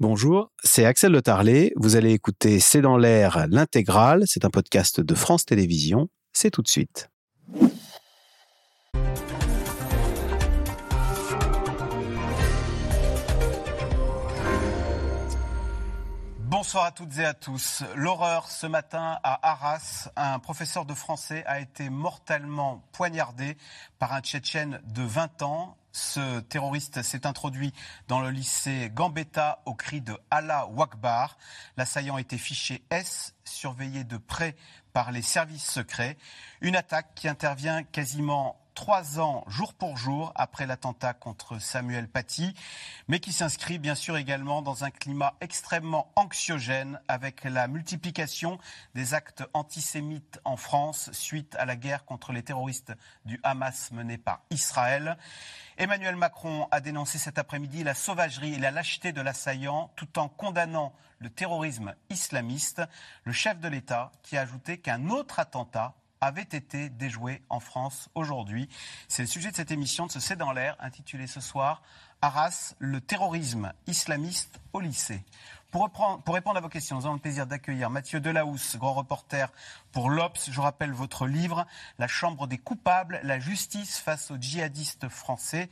Bonjour, c'est Axel Le Tarlet. Vous allez écouter C'est dans l'air l'intégrale. C'est un podcast de France Télévisions. C'est tout de suite. Bonsoir à toutes et à tous. L'horreur ce matin à Arras, un professeur de français a été mortellement poignardé par un Tchétchène de 20 ans. Ce terroriste s'est introduit dans le lycée Gambetta au cri de Allah Wakbar. L'assaillant était fiché S, surveillé de près par les services secrets. Une attaque qui intervient quasiment trois ans jour pour jour après l'attentat contre Samuel Paty, mais qui s'inscrit bien sûr également dans un climat extrêmement anxiogène avec la multiplication des actes antisémites en France suite à la guerre contre les terroristes du Hamas menée par Israël. Emmanuel Macron a dénoncé cet après-midi la sauvagerie et la lâcheté de l'assaillant tout en condamnant le terrorisme islamiste. Le chef de l'État qui a ajouté qu'un autre attentat avait été déjoué en France aujourd'hui. C'est le sujet de cette émission de ce C'est dans l'air, intitulée ce soir Arras, le terrorisme islamiste au lycée. Pour, pour, répondre à vos questions, nous avons le plaisir d'accueillir Mathieu Delahousse, grand reporter pour l'Obs. Je rappelle votre livre, La Chambre des coupables, la justice face aux djihadistes français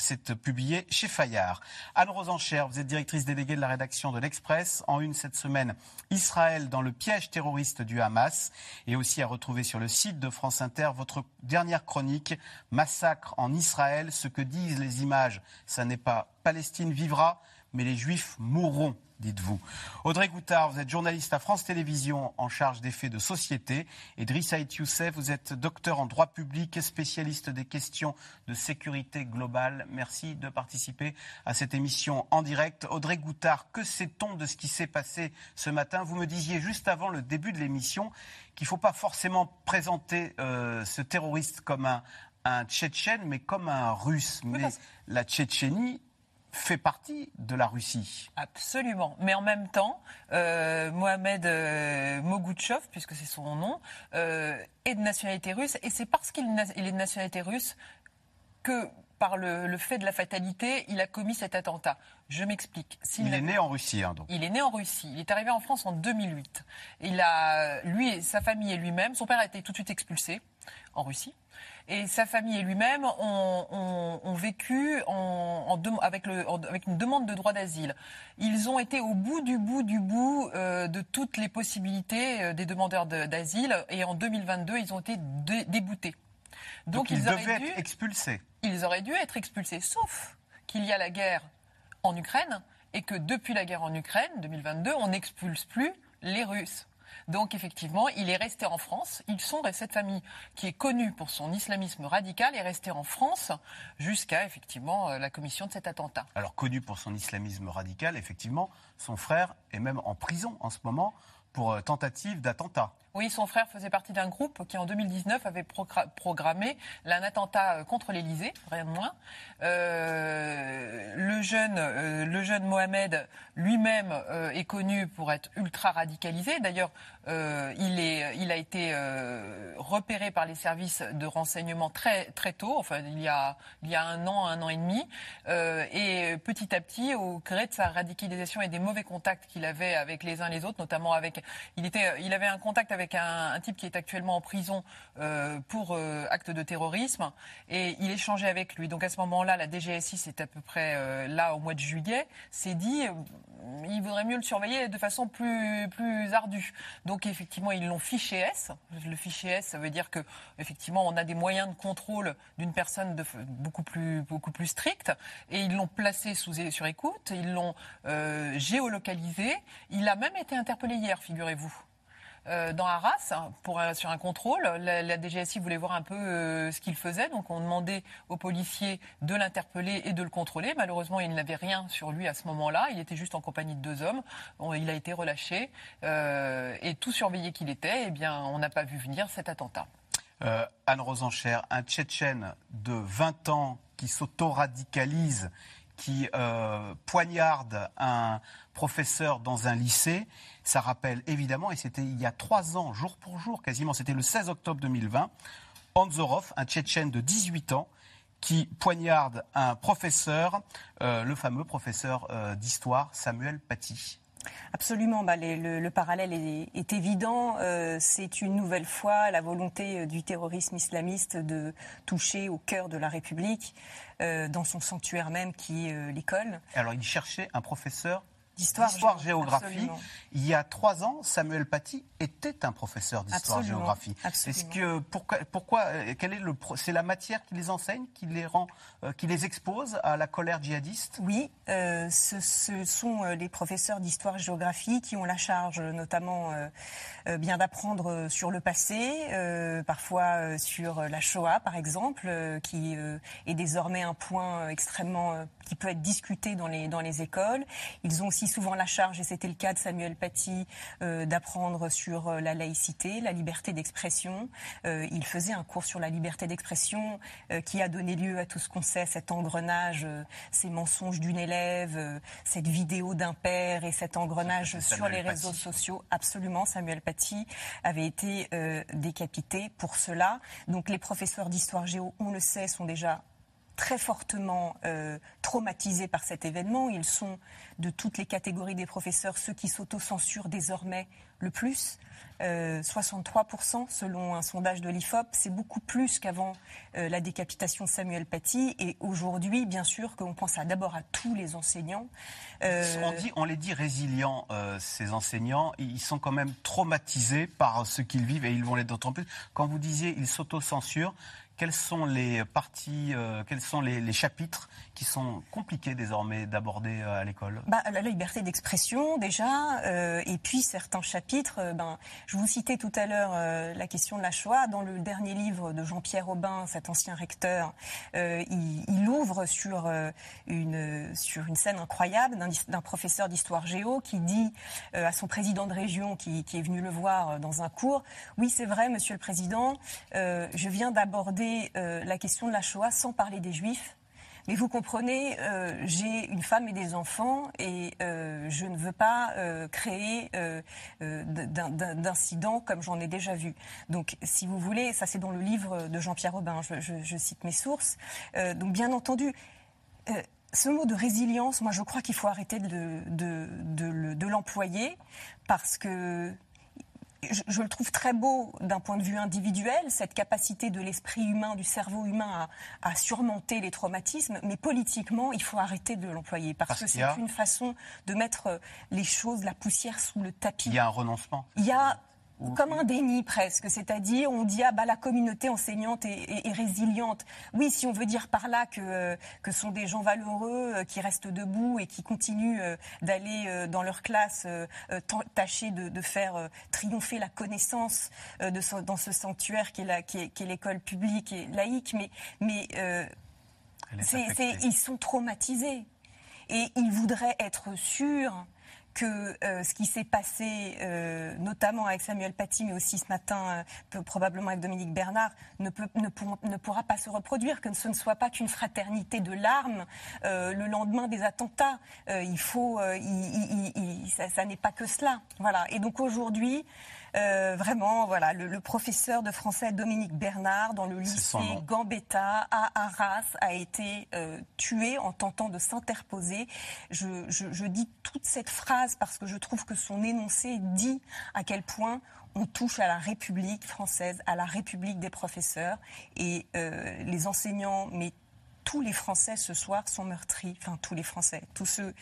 c'est publié chez Fayard. Anne Rosencher, vous êtes directrice déléguée de la rédaction de l'Express. En une cette semaine, Israël dans le piège terroriste du Hamas. Et aussi à retrouver sur le site de France Inter votre dernière chronique, Massacre en Israël. Ce que disent les images, ça n'est pas Palestine vivra, mais les Juifs mourront dites-vous. Audrey Goutard, vous êtes journaliste à France Télévisions en charge des faits de société. Et Driss Youssef, vous êtes docteur en droit public et spécialiste des questions de sécurité globale. Merci de participer à cette émission en direct. Audrey Goutard, que sait-on de ce qui s'est passé ce matin? Vous me disiez juste avant le début de l'émission qu'il ne faut pas forcément présenter euh, ce terroriste comme un, un Tchétchène, mais comme un Russe. Mais la Tchétchénie fait partie de la Russie. Absolument. Mais en même temps, euh, Mohamed euh, Mogouchov, puisque c'est son nom, euh, est de nationalité russe. Et c'est parce qu'il est de nationalité russe que, par le, fait de la fatalité, il a commis cet attentat. Je m'explique. Il est né en Russie, hein, donc. Il est né en Russie. Il est arrivé en France en 2008. Il a, lui, sa famille et lui-même, son père a été tout de suite expulsé en Russie. Et sa famille et lui-même ont, vécu avec, une demande de droit d'asile. Ils ont été au bout du bout du bout euh, de toutes les possibilités euh, des demandeurs d'asile. Et en 2022, ils ont été déboutés. Donc, ils, auraient dû, être expulsés. Ils auraient dû être expulsés, sauf qu'il y a la guerre en Ukraine et que depuis la guerre en Ukraine, 2022, on n'expulse plus les Russes. Donc effectivement, il est resté en France. Ils sont, cette famille qui est connue pour son islamisme radical est restée en France jusqu'à effectivement euh, la commission de cet attentat. Alors connu pour son islamisme radical, effectivement, son frère est même en prison en ce moment pour euh, tentative d'attentat. Oui, son frère faisait partie d'un groupe qui, en 2019, avait programmé un attentat euh, contre l'Élysée, rien de moins. Euh, le, jeune, le jeune Mohamed lui-même est connu pour être ultra radicalisé. D'ailleurs, il, il a été repéré par les services de renseignement très, très tôt, enfin, il y, a, il y a un an, un an et demi. et petit à petit, au gré de sa radicalisation et des mauvais contacts qu'il avait avec les uns les autres, notamment avec il, était, il avait un contact avec un, type qui est actuellement en prison euh, pour euh, acte de terrorisme et il échangeait avec lui. Donc à ce moment-là, la DGSI, c'est à peu près euh, là au mois de juillet, s'est dit il vaudrait mieux le surveiller de façon plus, plus ardue. Donc effectivement, ils l'ont fiché S. Le fichier S, ça veut dire que effectivement, on a des moyens de contrôle d'une personne beaucoup plus beaucoup plus stricts. Et ils l'ont placé sous sur écoute. Ils l'ont géolocalisé. Il a même été interpellé hier figurez-vous. Euh, dans Arras pour, sur un contrôle. La, DGSI voulait voir un peu euh, ce qu'il faisait, donc on demandait aux policiers de l'interpeller et de le contrôler. Malheureusement, il n'avait rien sur lui à ce moment-là. Il était juste en compagnie de deux hommes. il a été relâché euh, et tout surveillé qu'il était, eh bien, on n'a pas vu venir cet attentat. Anne Rosencher, un Tchétchène de 20 ans qui s'auto-radicalise qui poignarde un professeur dans un lycée. Ça rappelle évidemment, et c'était il y a trois ans, jour pour jour quasiment, c'était le 16 octobre 2020, Anzorov, un Tchétchène de 18 ans, qui poignarde un professeur, le fameux professeur d'histoire Samuel Paty. Absolument, bah, le, parallèle est, évident. Euh, c'est une nouvelle fois la volonté euh, du terrorisme islamiste de toucher au cœur de la République, euh, dans son sanctuaire même qui est l'école. Alors il cherchait un professeur d'histoire-géographie. Il y a trois ans, Samuel Paty était un professeur d'histoire-géographie. Est-ce que pourquoi, pourquoi euh, quel est le c'est la matière qui les enseigne, qui les rend, euh, qui les expose à la colère djihadiste? Oui, euh, ce, sont les professeurs d'histoire-géographie qui ont la charge, notamment, bien d'apprendre sur le passé, parfois sur la Shoah, par exemple, qui est désormais un point extrêmement qui peut être discuté dans les dans les écoles. Ils ont aussi souvent la charge, et c'était le cas de Samuel Paty, euh, d'apprendre sur euh, la laïcité, la liberté d'expression. Euh, il faisait un cours sur la liberté d'expression qui a donné lieu à tout ce qu'on sait, cet engrenage, ces mensonges d'une élève, cette vidéo d'un père et cet engrenage sur les réseaux sociaux. Absolument, Samuel Paty avait été décapité pour cela. Donc les professeurs d'histoire géo, on le sait, sont déjà très fortement euh, traumatisés par cet événement. Ils sont de toutes les catégories des professeurs ceux qui s'autocensurent désormais le plus. 63% euh, selon un sondage de l'IFOP, c'est beaucoup plus qu'avant euh, la décapitation de Samuel Paty. Et aujourd'hui, bien sûr, qu'on pense d'abord à tous les enseignants. On les dit résilients, ces enseignants. Ils sont quand même traumatisés par ce qu'ils vivent et ils vont l'être d'autant plus. Quand vous disiez ils s'autocensurent, quelles sont les parties, euh, quels sont les, chapitres qui sont compliqués désormais d'aborder euh, à l'école? Bah, La liberté d'expression déjà, euh, et puis certains chapitres. ben, je vous citais tout à l'heure la question de la Shoah. Dans le dernier livre de Jean-Pierre Aubin, cet ancien recteur, il, ouvre sur, une, sur une scène incroyable d'un professeur d'histoire géo qui dit à son président de région qui, est venu le voir dans un cours, oui c'est vrai monsieur le président, je viens d'aborder euh, la question de la Shoah sans parler des Juifs. Mais vous comprenez, euh, j'ai une femme et des enfants et euh, je ne veux pas créer d'incidents comme j'en ai déjà vu. Donc, si vous voulez, ça c'est dans le livre de Jean-Pierre Robin, je, cite mes sources. donc, bien entendu, ce mot de résilience, moi je crois qu'il faut arrêter de, de l'employer parce que je, le trouve très beau d'un point de vue individuel, cette capacité de l'esprit humain, du cerveau humain à, surmonter les traumatismes, mais politiquement, il faut arrêter de l'employer parce, que c'est une façon de mettre les choses, la poussière sous le tapis. Il y a un renoncement. Il y a comme un déni presque, c'est-à-dire on dit ah bah la communauté enseignante est, résiliente. Oui, si on veut dire par là que euh, que sont des gens valeureux euh, qui restent debout et qui continuent euh, d'aller dans leur classe tâcher de, faire triompher la connaissance de dans ce sanctuaire qui est l'école publique et laïque, mais mais ils sont traumatisés. Et ils voudraient être sûrs que euh, ce qui s'est passé, euh, notamment avec Samuel Paty, mais aussi ce matin, euh, probablement avec Dominique Bernard, ne, pourra pas se reproduire, que ce ne soit pas qu'une fraternité de larmes le lendemain des attentats. il faut, ça n'est pas que cela. Voilà. Et donc aujourd'hui, euh, vraiment, voilà, le, professeur de français Dominique Bernard dans le lycée Gambetta à Arras a été euh, tué en tentant de s'interposer. Je, dis toute cette phrase parce que je trouve que son énoncé dit à quel point on touche à la République française, à la République des professeurs et euh, les enseignants, mais tous les Français ce soir sont meurtris, enfin tous les Français, tous ceux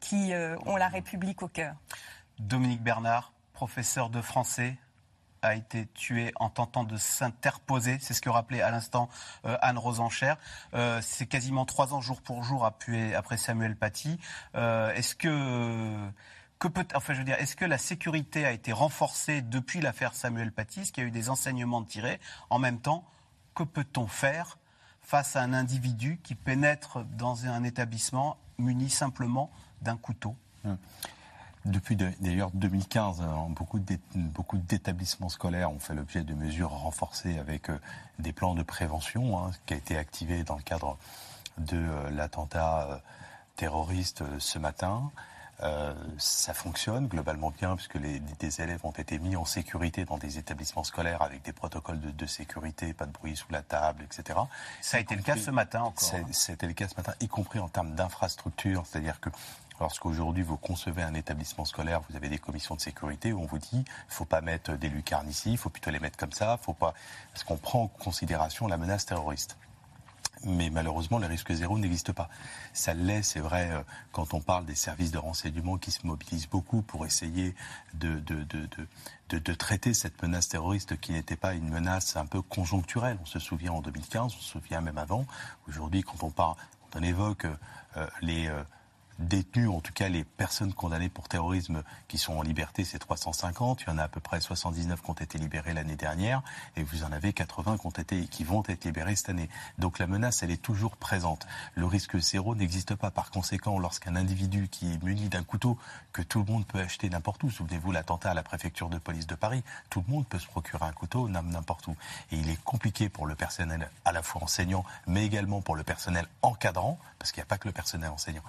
qui ont la République au cœur. Dominique Bernard, professeur de français a été tué en tentant de s'interposer. C'est ce que rappelait à l'instant euh, Anne Rosencher. Euh, c'est quasiment trois ans jour pour jour après Samuel Paty. Euh, est-ce que que peut, enfin, je veux dire, est-ce que la sécurité a été renforcée depuis l'affaire Samuel Paty? Est-ce qu'il y a eu des enseignements tirés? En même temps, que peut-on faire face à un individu qui pénètre dans un établissement muni simplement d'un couteau? Hum. Depuis d'ailleurs 2015, euh, beaucoup d'établissements scolaires ont fait l'objet de mesures renforcées avec euh, des plans de prévention hein, qui a été activé dans le cadre de euh, l'attentat terroriste ce matin. Euh, ça fonctionne globalement bien puisque les, des élèves ont été mis en sécurité dans des établissements scolaires avec des protocoles de, de sécurité, pas de bruit sous la table, etc. Ça a été le cas ce matin encore. Hein. C'était le cas ce matin, y compris en termes d'infrastructure, c'est-à-dire que lorsqu'aujourd'hui vous concevez un établissement scolaire, vous avez des commissions de sécurité où on vous dit il faut pas mettre des lucarnes ici, il faut plutôt les mettre comme ça, faut pas parce qu'on prend en considération la menace terroriste. Mais malheureusement, le risque zéro n'existe pas. Ça l'est, c'est vrai, euh, quand on parle des services de renseignement qui se mobilisent beaucoup pour essayer de, de, de, de, de- traiter cette menace terroriste qui n'était pas une menace un peu conjoncturelle. On se souvient en 2015, on se souvient même avant. Aujourd'hui, quand on parle, quand on évoque euh, les euh, détenus, en tout cas les personnes condamnées pour terrorisme qui sont en liberté, c'est 350. Il y en a à peu près 79 qui ont été libérés l'année dernière et vous en avez 80 qui, vont être libérés cette année. Donc la menace, elle est toujours présente. Le risque zéro n'existe pas. Par conséquent, lorsqu'un individu qui est muni d'un couteau que tout le monde peut acheter n'importe où, souvenez-vous l'attentat à la préfecture de police de Paris, tout le monde peut se procurer un couteau n'im- n'importe où. Et il est compliqué pour le personnel à la fois enseignant, mais également pour le personnel encadrant, parce qu'il n'y a pas que le personnel enseignant,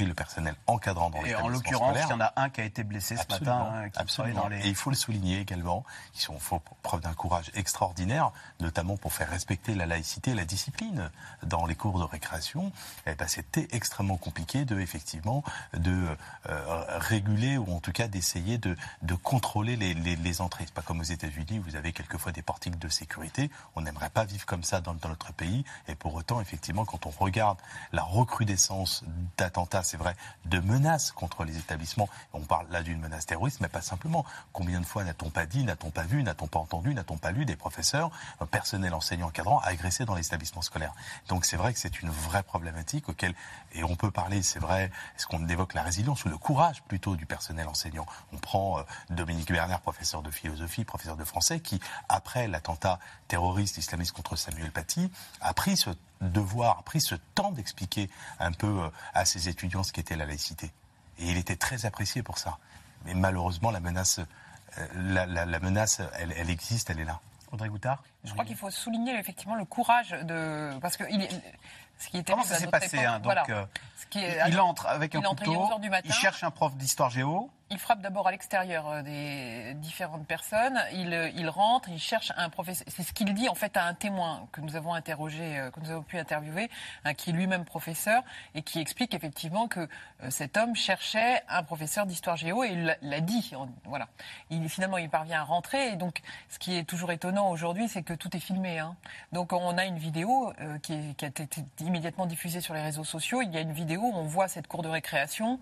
le personnel encadrant dans Et en l'occurrence, il y en a un qui a été blessé ce Absolument, matin, hein, qui absolument. Et il faut le souligner également, ils sont preuve d'un courage extraordinaire, notamment pour faire respecter la laïcité et la discipline dans les cours de récréation. Eh ben, c'était extrêmement compliqué de effectivement de euh, réguler ou en tout cas d'essayer de, de contrôler les, les, les entrées. C'est pas comme aux États-Unis, vous avez quelquefois des portiques de sécurité. On n'aimerait pas vivre comme ça dans, dans notre pays. Et pour autant, effectivement, quand on regarde la recrudescence d'attentats, c'est vrai, de menaces contre les établissements, on parle là d'une menace terroriste, mais pas simplement. Combien de fois n'a-t-on pas dit, n'a-t-on pas vu, n'a-t-on pas entendu, n'a-t-on pas lu des professeurs, personnel enseignant encadrant agressés dans les établissements scolaires Donc c'est vrai que c'est une vraie problématique auquel, et on peut parler, c'est vrai, est-ce qu'on évoque la résilience ou le courage plutôt du personnel enseignant? On prend euh, Dominique Bernard, professeur de philosophie, professeur de français, qui, après l'attentat terroriste islamiste contre Samuel Paty, a pris ce devoir, pris ce temps d'expliquer un peu euh, à ses étudiants ce qu'était la laïcité. Et il était très apprécié pour ça. Mais malheureusement, la menace, euh, la, la- la menace, elle, elle existe, elle est là. Audrey Goutard Je crois qu'il faut souligner effectivement le courage de. Parce que il est- ce qui Comment ça s'est passé hein, Donc, euh, Ce qui est- il entre avec un il couteau, 11 heures du matin. il cherche un prof d'histoire géo. Il frappe d'abord à l'extérieur euh, des différentes personnes. Il, euh, il rentre, il cherche un professeur. C'est ce qu'il dit en fait à un témoin que nous avons interrogé, euh, que nous avons pu interviewer, hein, qui est lui-même professeur et qui explique effectivement que cet homme cherchait un professeur d'histoire géo et il l'a- dit. Voilà. Il, finalement, il parvient à rentrer. Et donc, ce qui est toujours étonnant aujourd'hui, c'est que tout est filmé. hein. Donc, on a une vidéo qui a été immédiatement diffusée sur les réseaux sociaux. Il y a une vidéo où on voit cette cour de récréation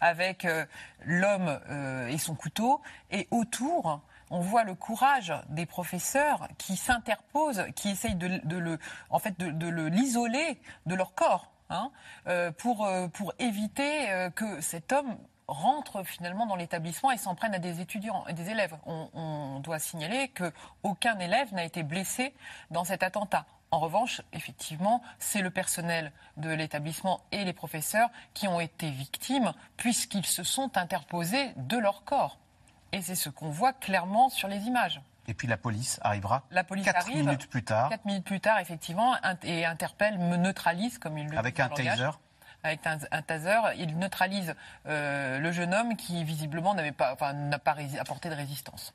avec euh, l'homme euh, et son couteau, et autour, on voit le courage des professeurs qui s'interposent, qui essayent de, en fait, de, de le l'isoler de leur corps, hein, euh, pour éviter que cet homme rentre finalement dans l'établissement et s'en prenne à des étudiants et des élèves. On, on doit signaler que aucun élève n'a été blessé dans cet attentat. En revanche, effectivement, c'est le personnel de l'établissement et les professeurs qui ont été victimes puisqu'ils se sont interposés de leur corps. Et c'est ce qu'on voit clairement sur les images. Et puis la police arrivera La police quatre arrive. minutes plus tard Quatre minutes plus tard, effectivement, et interpelle, me neutralise, comme il le avec dit un taser. Avec un, taser, il neutralise euh, le jeune homme qui visiblement n'avait pas, enfin, n'a pas apporté de résistance.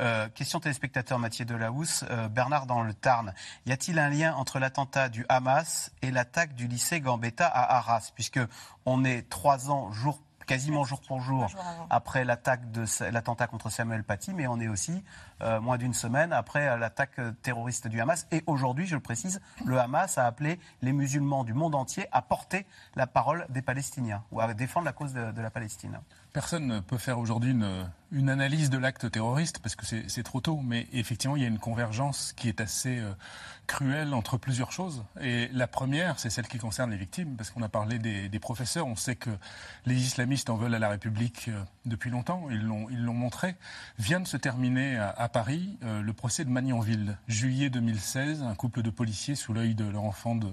Euh, question téléspectateur Mathieu Delahousse. Euh, Bernard dans le Tarn. Y a-t-il un lien entre l'attentat du Hamas et l'attaque du lycée Gambetta à Arras? Puisque on est trois ans, jour, quasiment jour pour jour, après l'attaque de Sa- l'attentat contre Samuel Paty, mais on est aussi euh, moins d'une semaine après euh, l'attaque terroriste du Hamas. Et aujourd'hui, je le précise, le Hamas a appelé les musulmans du monde entier à porter la parole des Palestiniens ou à défendre la cause de, de la Palestine. Personne ne peut faire aujourd'hui une, une analyse de l'acte terroriste parce que c'est trop tôt, mais effectivement, il y a une convergence qui est assez euh, cruelle entre plusieurs choses. Et la première, c'est celle qui concerne les victimes, parce qu'on a parlé des, professeurs. On sait que les islamistes en veulent à la République euh, depuis longtemps, ils l'ont montré. Vient de se terminer à, Paris euh, le procès de Magnanville, juillet 2016, un couple de policiers sous l'œil de leur enfant de,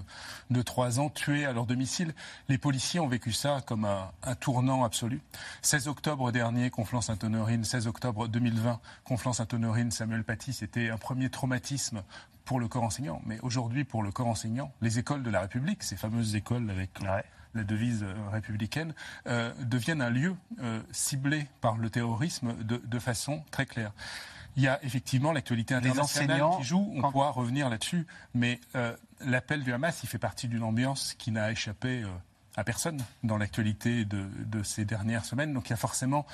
de 3 ans tués à leur domicile. Les policiers ont vécu ça comme un, un tournant absolu. 16 octobre dernier, Conflans-Sainte-Honorine, 16 octobre 2020, Conflans-Sainte-Honorine, Samuel Paty, c'était un premier traumatisme pour le corps enseignant. Mais aujourd'hui, pour le corps enseignant, les écoles de la République, ces fameuses écoles avec Ouais. la devise républicaine, deviennent un lieu ciblé par le terrorisme de, façon très claire. Il y a effectivement l'actualité internationale qui joue, on pourra revenir là-dessus, mais l'appel du Hamas, il fait partie d'une ambiance qui n'a échappé à personne dans l'actualité de, de, ces dernières semaines. Donc il y a forcément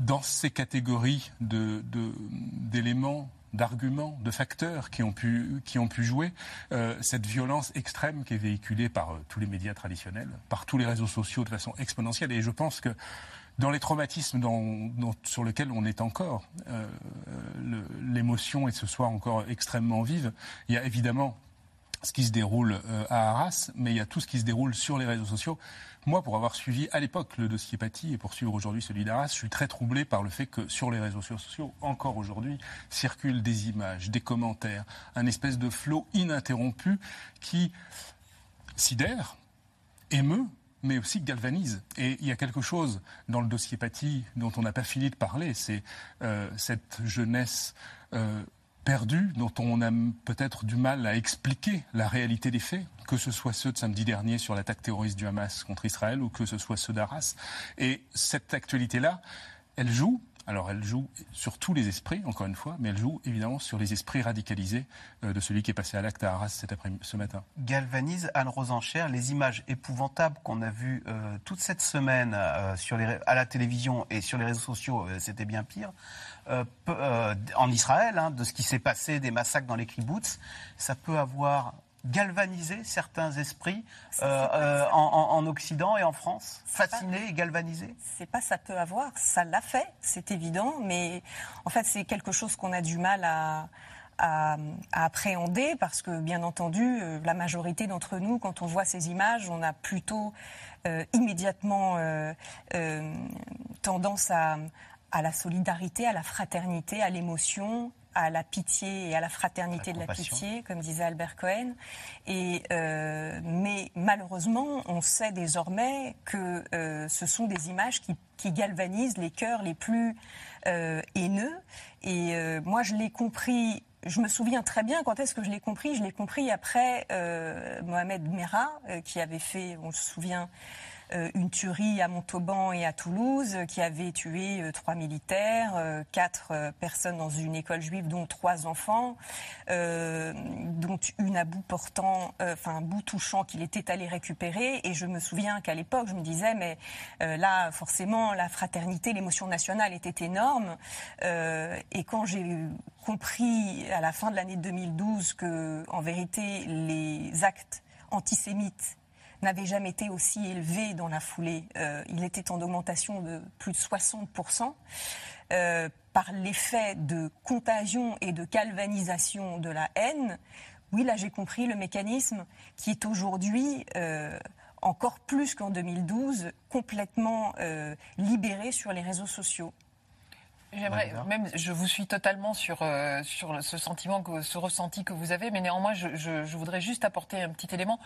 dans ces catégories d'éléments, de, d'arguments, de facteurs qui ont pu, qui ont pu jouer, euh, cette violence extrême qui est véhiculée par euh, tous les médias traditionnels, par tous les réseaux sociaux de façon exponentielle. Et je pense que dans les traumatismes sur lesquels on est encore, euh, l'émotion est ce soir encore extrêmement vive, il y a évidemment ce qui se déroule à Arras, mais il y a tout ce qui se déroule sur les réseaux sociaux. Moi, pour avoir suivi à l'époque le dossier Paty et pour suivre aujourd'hui celui d'Arras, je suis très troublé par le fait que sur les réseaux sociaux, encore aujourd'hui, circulent des images, des commentaires, un espèce de flot ininterrompu qui sidère, émeut, mais aussi galvanise. Et il y a quelque chose dans le dossier Paty dont on n'a pas fini de parler, c'est euh, cette jeunesse. Euh, perdus, dont on a peut-être du mal à expliquer la réalité des faits, que ce soit ceux de samedi dernier sur l'attaque terroriste du Hamas contre Israël ou que ce soit ceux d'Arras. Et cette actualité-là, elle joue alors elle joue sur tous les esprits, encore une fois, mais elle joue évidemment sur les esprits radicalisés euh, de celui qui est passé à l'acte à Arras ce matin. Galvanise, Anne Rosencher, les images épouvantables qu'on a vues euh, toute cette semaine euh, à la télévision et sur les réseaux sociaux, c'était bien pire. en Israël, hein, de ce qui s'est passé, des massacres dans les kibbutz, ça peut avoir galvaniser certains esprits euh, euh, en, Occident et en France Fasciner et galvaniser C'est pas ça peut avoir, ça l'a fait, c'est évident, mais en fait c'est quelque chose qu'on a du mal à, appréhender parce que bien entendu euh, la majorité d'entre nous quand on voit ces images on a plutôt immédiatement tendance à, à la solidarité, à la fraternité, à l'émotion, à la pitié et à la fraternité de la pitié, comme disait Albert Cohen. Et, euh, mais malheureusement, on sait désormais que euh, ce sont des images qui, qui, galvanisent les cœurs les plus euh, haineux. Et moi, je l'ai compris. Je me souviens très bien quand est-ce que je l'ai compris. Je l'ai compris après euh, Mohamed Merah, qui avait fait, on se souvient, une tuerie à Montauban et à Toulouse qui avait tué euh, trois militaires, euh, quatre personnes dans une école juive, dont trois enfants, dont une à bout portant, enfin un bout touchant qu'il était allé récupérer. Et je me souviens qu'à l'époque, je me disais, mais là, forcément, la fraternité, l'émotion nationale était énorme. et quand j'ai compris à la fin de l'année 2012 que, en vérité, les actes antisémites n'avait jamais été aussi élevé dans la foulée. Euh, il était en augmentation de plus de 60%. Euh, par l'effet de contagion et de galvanisation de la haine, oui, là j'ai compris le mécanisme qui est aujourd'hui euh, encore plus qu'en 2012 complètement libéré sur les réseaux sociaux. J'aimerais même, je vous suis totalement sur sur ce sentiment, que, ce ressenti que vous avez, mais néanmoins, je, je, je voudrais juste apporter un petit élément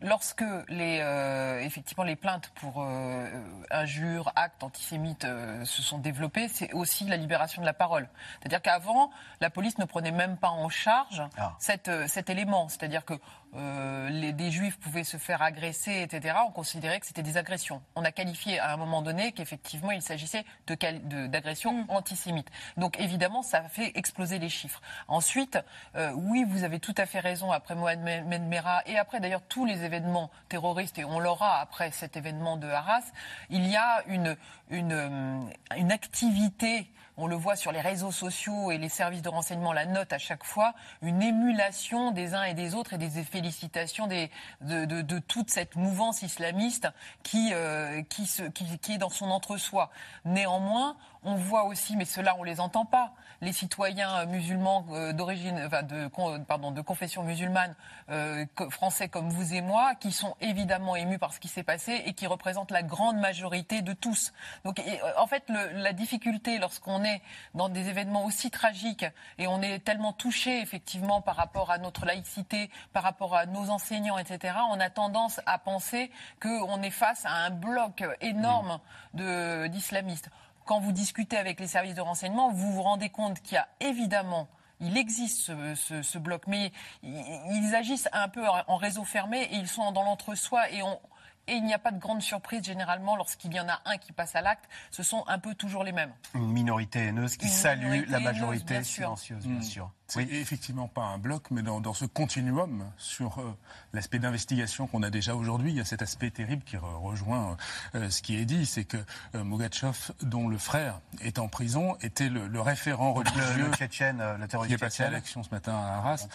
lorsque les, euh, effectivement les plaintes pour euh, injures, actes antisémites euh, se sont développées, c'est aussi la libération de la parole. C'est-à-dire qu'avant, la police ne prenait même pas en charge ah. cette, cet élément. C'est-à-dire que euh, les, des juifs pouvaient se faire agresser, etc., on considérait que c'était des agressions. On a qualifié à un moment donné qu'effectivement il s'agissait d'agressions de, antisémites. Donc évidemment, ça a fait exploser les chiffres. Ensuite, euh, oui, vous avez tout à fait raison, après Mohamed Merah et après d'ailleurs tous les événements terroristes, et on l'aura après cet événement de Arras, il y a une, une, une activité on le voit sur les réseaux sociaux et les services de renseignement la note à chaque fois, une émulation des uns et des autres et des félicitations de, toute cette mouvance islamiste qui, euh, est dans son entre-soi. Néanmoins, on voit aussi, mais cela on les entend pas, les citoyens musulmans euh, d'origine, enfin de, pardon, de confession musulmane, euh, français comme vous et moi, qui sont évidemment émus par ce qui s'est passé et qui représentent la grande majorité de tous. Donc, en fait, la difficulté lorsqu'on est dans des événements aussi tragiques et on est tellement touché effectivement par rapport à notre laïcité, par rapport à nos enseignants, etc., on a tendance à penser qu'on est face à un bloc énorme d'islamistes. Quand vous discutez avec les services de renseignement, vous vous rendez compte qu'il y a évidemment il existe ce, bloc, mais ils, agissent un peu en, réseau fermé et ils sont dans l'entre-soi et on et il n'y a pas de grande surprise généralement lorsqu'il y en a un qui passe à l'acte. Ce sont un peu toujours les mêmes. Une minorité haineuse qui salue la majorité silencieuse, bien hmm. sûr. C'est effectivement pas un bloc, mais dans, ce continuum sur euh, l'aspect d'investigation qu'on a déjà aujourd'hui, il y a cet aspect terrible qui rejoint euh, ce qui est dit, c'est que euh, Mogatchov, dont le frère est en prison, était le, référent religieux. Le, tchétchène, le terroriste qui est passé à l'action ce matin à Arras.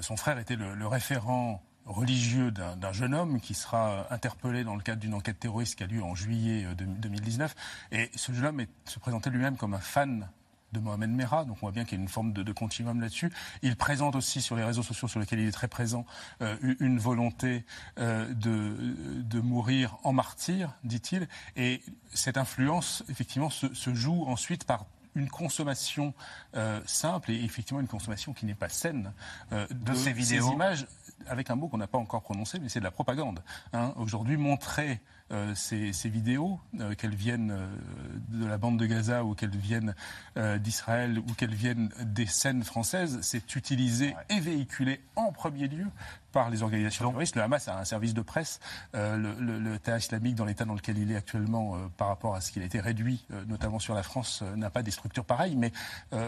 son frère était le, le référent religieux d'un jeune homme qui sera interpellé dans le cadre d'une enquête terroriste qui a lieu en juillet 2019. Euh, Et ce jeune homme est, se présentait lui-même comme un fan de Mohamed Merah, donc on voit bien qu'il y a une forme de, continuum là-dessus. Il présente aussi sur les réseaux sociaux sur lesquels il est très présent euh, une volonté euh, de, de, mourir en martyr, dit-il. Et cette influence, effectivement, se, se joue ensuite par une consommation simple et effectivement une consommation qui n'est pas saine de, ces vidéos. Ces images avec un mot qu'on n'a pas encore prononcé, mais c'est de la propagande. Hein. Aujourd'hui, montrer euh, ces, vidéos, euh, qu'elles viennent euh, de la bande de Gaza ou qu'elles viennent d'Israël ou qu'elles viennent des scènes françaises, c'est utilisé et véhiculé en premier lieu par les organisations terroristes. Le Hamas a un service de presse. le, l'État islamique, dans l'état dans lequel il est actuellement, par rapport à ce qu'il a été réduit, notamment sur la France, n'a pas des structures pareilles. Mais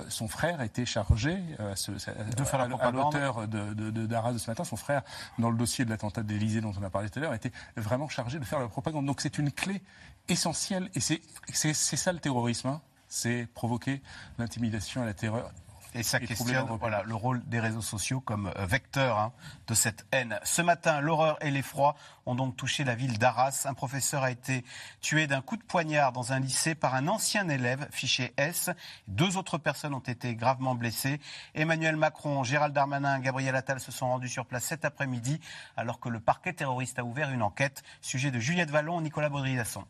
son frère était chargé de faire la à l'auteur de, de, ce matin. Son frère, dans le dossier de l'attentat de l'Élysée dont on a parlé tout à l'heure, était vraiment chargé de faire la propagande donc c'est une clé essentielle et c'est ça le terrorisme. Hein. c'est provoquer l'intimidation et la terreur et ça questionne voilà, le rôle des réseaux sociaux comme euh, vecteur hein, de cette haine. Ce matin, l'horreur et l'effroi ont donc touché la ville d'Arras. Un professeur a été tué d'un coup de poignard dans un lycée par un ancien élève fiché S. Deux autres personnes ont été gravement blessées. Emmanuel Macron, Gérald Darmanin, Gabriel Attal se sont rendus sur place cet après-midi alors que le parquet terroriste a ouvert une enquête. Sujet de Juliette Vallon, Nicolas Baudry-Dasson.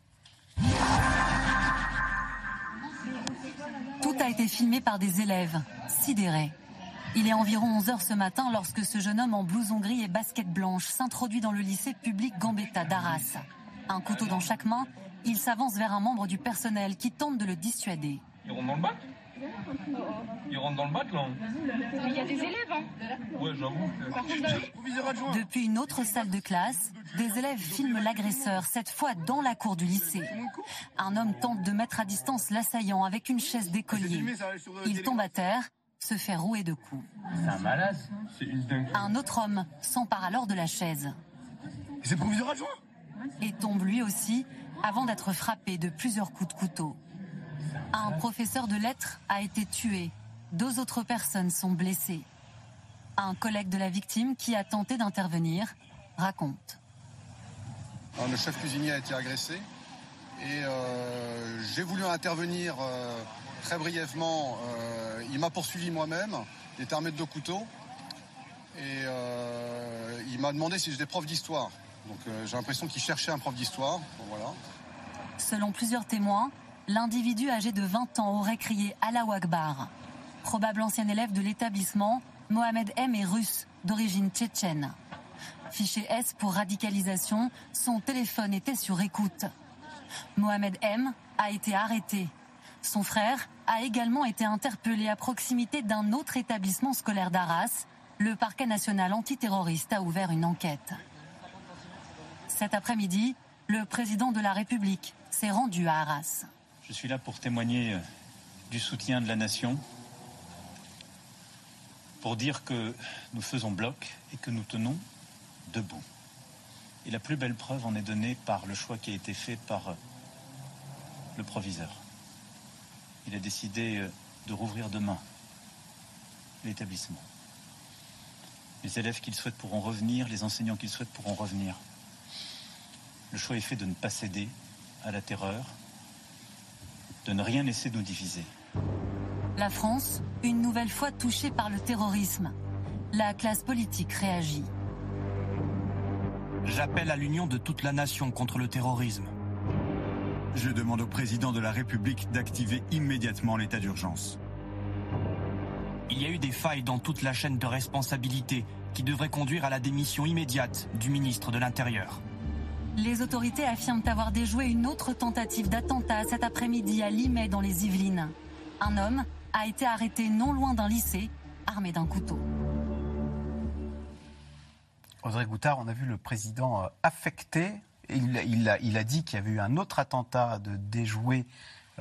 Été filmé par des élèves, sidérés. Il est environ 11 heures ce matin lorsque ce jeune homme en blouson gris et basket blanche s'introduit dans le lycée public Gambetta d'Arras. Un couteau dans chaque main, il s'avance vers un membre du personnel qui tente de le dissuader. Il rentre dans le bac là Il y a des élèves hein Ouais, j'avoue. Depuis une autre salle de classe, des élèves filment l'agresseur, cette fois dans la cour du lycée. Un homme tente de mettre à distance l'assaillant avec une chaise d'écolier. Il tombe à terre, se fait rouer de coups. C'est un malade, Un autre homme s'empare alors de la chaise. C'est proviseur adjoint Et tombe lui aussi avant d'être frappé de plusieurs coups de couteau. Un professeur de lettres a été tué. Deux autres personnes sont blessées. Un collègue de la victime qui a tenté d'intervenir raconte. le chef cuisinier a été agressé et euh, j'ai voulu intervenir euh, très brièvement. Euh, il m'a poursuivi moi-même, il était armé de deux couteaux et il m'a demandé si j'étais prof d'histoire. Donc j'ai l'impression qu'il cherchait un prof d'histoire. voilà. Selon plusieurs témoins, l'individu âgé de 20 ans aurait crié Allah Akbar. Probable ancien élève de l'établissement, Mohamed M est russe, d'origine tchétchène. Fiché S pour radicalisation, son téléphone était sur écoute. Mohamed M a été arrêté. Son frère a également été interpellé à proximité d'un autre établissement scolaire d'Arras. Le parquet national antiterroriste a ouvert une enquête. Cet après-midi, le président de la République s'est rendu à Arras. Je suis là pour témoigner euh, du soutien de la nation, pour dire que nous faisons bloc et que nous tenons debout. Et la plus belle preuve en est donnée par le choix qui a été fait par euh, le proviseur. Il a décidé euh, de rouvrir demain l'établissement. Les élèves qui le souhaitent pourront revenir, les enseignants qui le souhaitent pourront revenir. Le choix est fait de ne pas céder à la terreur, de ne rien laisser nous diviser. La France, une nouvelle fois touchée par le terrorisme. La classe politique réagit. J'appelle à l'union de toute la nation contre le terrorisme. Je demande au président de la République d'activer immédiatement l'état d'urgence. Il y a eu des failles dans toute la chaîne de responsabilité qui devraient conduire à la démission immédiate du ministre de l'Intérieur. Les autorités affirment avoir déjoué une autre tentative d'attentat cet après-midi à Limay dans les Yvelines. Un homme a été arrêté non loin d'un lycée armé d'un couteau. Audrey Goutard, on a vu le président euh, affecté. Il, a, il a dit qu'il y avait eu un autre attentat de déjoué.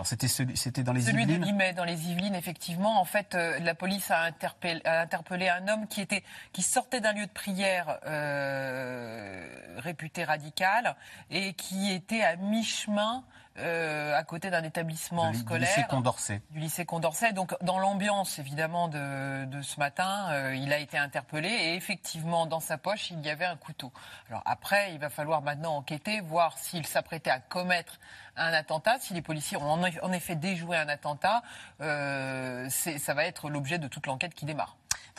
Alors c'était celui- c'était dans les Celui de Yvelines. Limay, dans les Yvelines, effectivement. En fait, euh, la police a interpellé, a interpellé un homme qui, était, qui sortait d'un lieu de prière euh, réputé radical et qui était à mi-chemin euh, à côté d'un établissement Du ly- du scolaire. lycée Condorcet. Du lycée Condorcet. Donc, dans l'ambiance, évidemment, de, de ce matin, euh, il a été interpellé et effectivement, dans sa poche, il y avait un couteau. Alors après, il va falloir maintenant enquêter, voir s'il s'apprêtait à commettre un attentat. Si les policiers ont en eff- en effet déjoué un attentat, euh, ça va être l'objet de toute l'enquête qui démarre.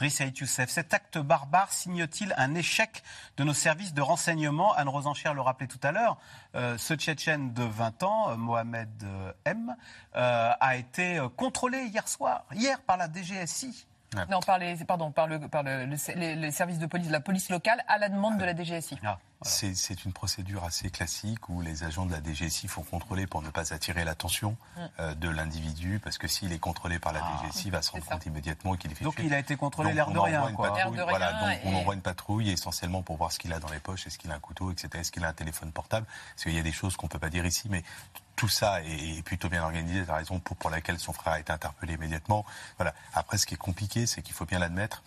Youssef, cet acte barbare signe-t-il un échec de nos services de renseignement? Anne Rosencher le rappelait tout à l'heure. euh, ce Tchétchène de 20 ans, euh, Mohamed euh, M, euh, a été contrôlé hier soir, hier par la DGSI. Non, par les, pardon, par le, par le, le- les, les services de police, la police locale, à la demande de la DGSI. C'est c'est une procédure assez classique où les agents de la DGSI font contrôler pour ne pas attirer l'attention Mm. euh, de l'individu, parce que s'il est contrôlé par la DGSI, il va se rendre compte immédiatement qu'il est fait Donc tuer. il a été contrôlé Donc, l'air on de envoie rien. une quoi. patrouille, L'air de voilà, rien donc on envoie une patrouille essentiellement pour voir ce qu'il a dans les poches, est-ce qu'il a un couteau, etc. Est-ce qu'il a un téléphone portable Parce qu'il y a des choses qu'on peut pas dire ici, mais tout ça est plutôt bien organisé. C'est la raison pour, pour laquelle son frère a été interpellé immédiatement. Voilà. Après, ce qui est compliqué, c'est qu'il faut bien l'admettre.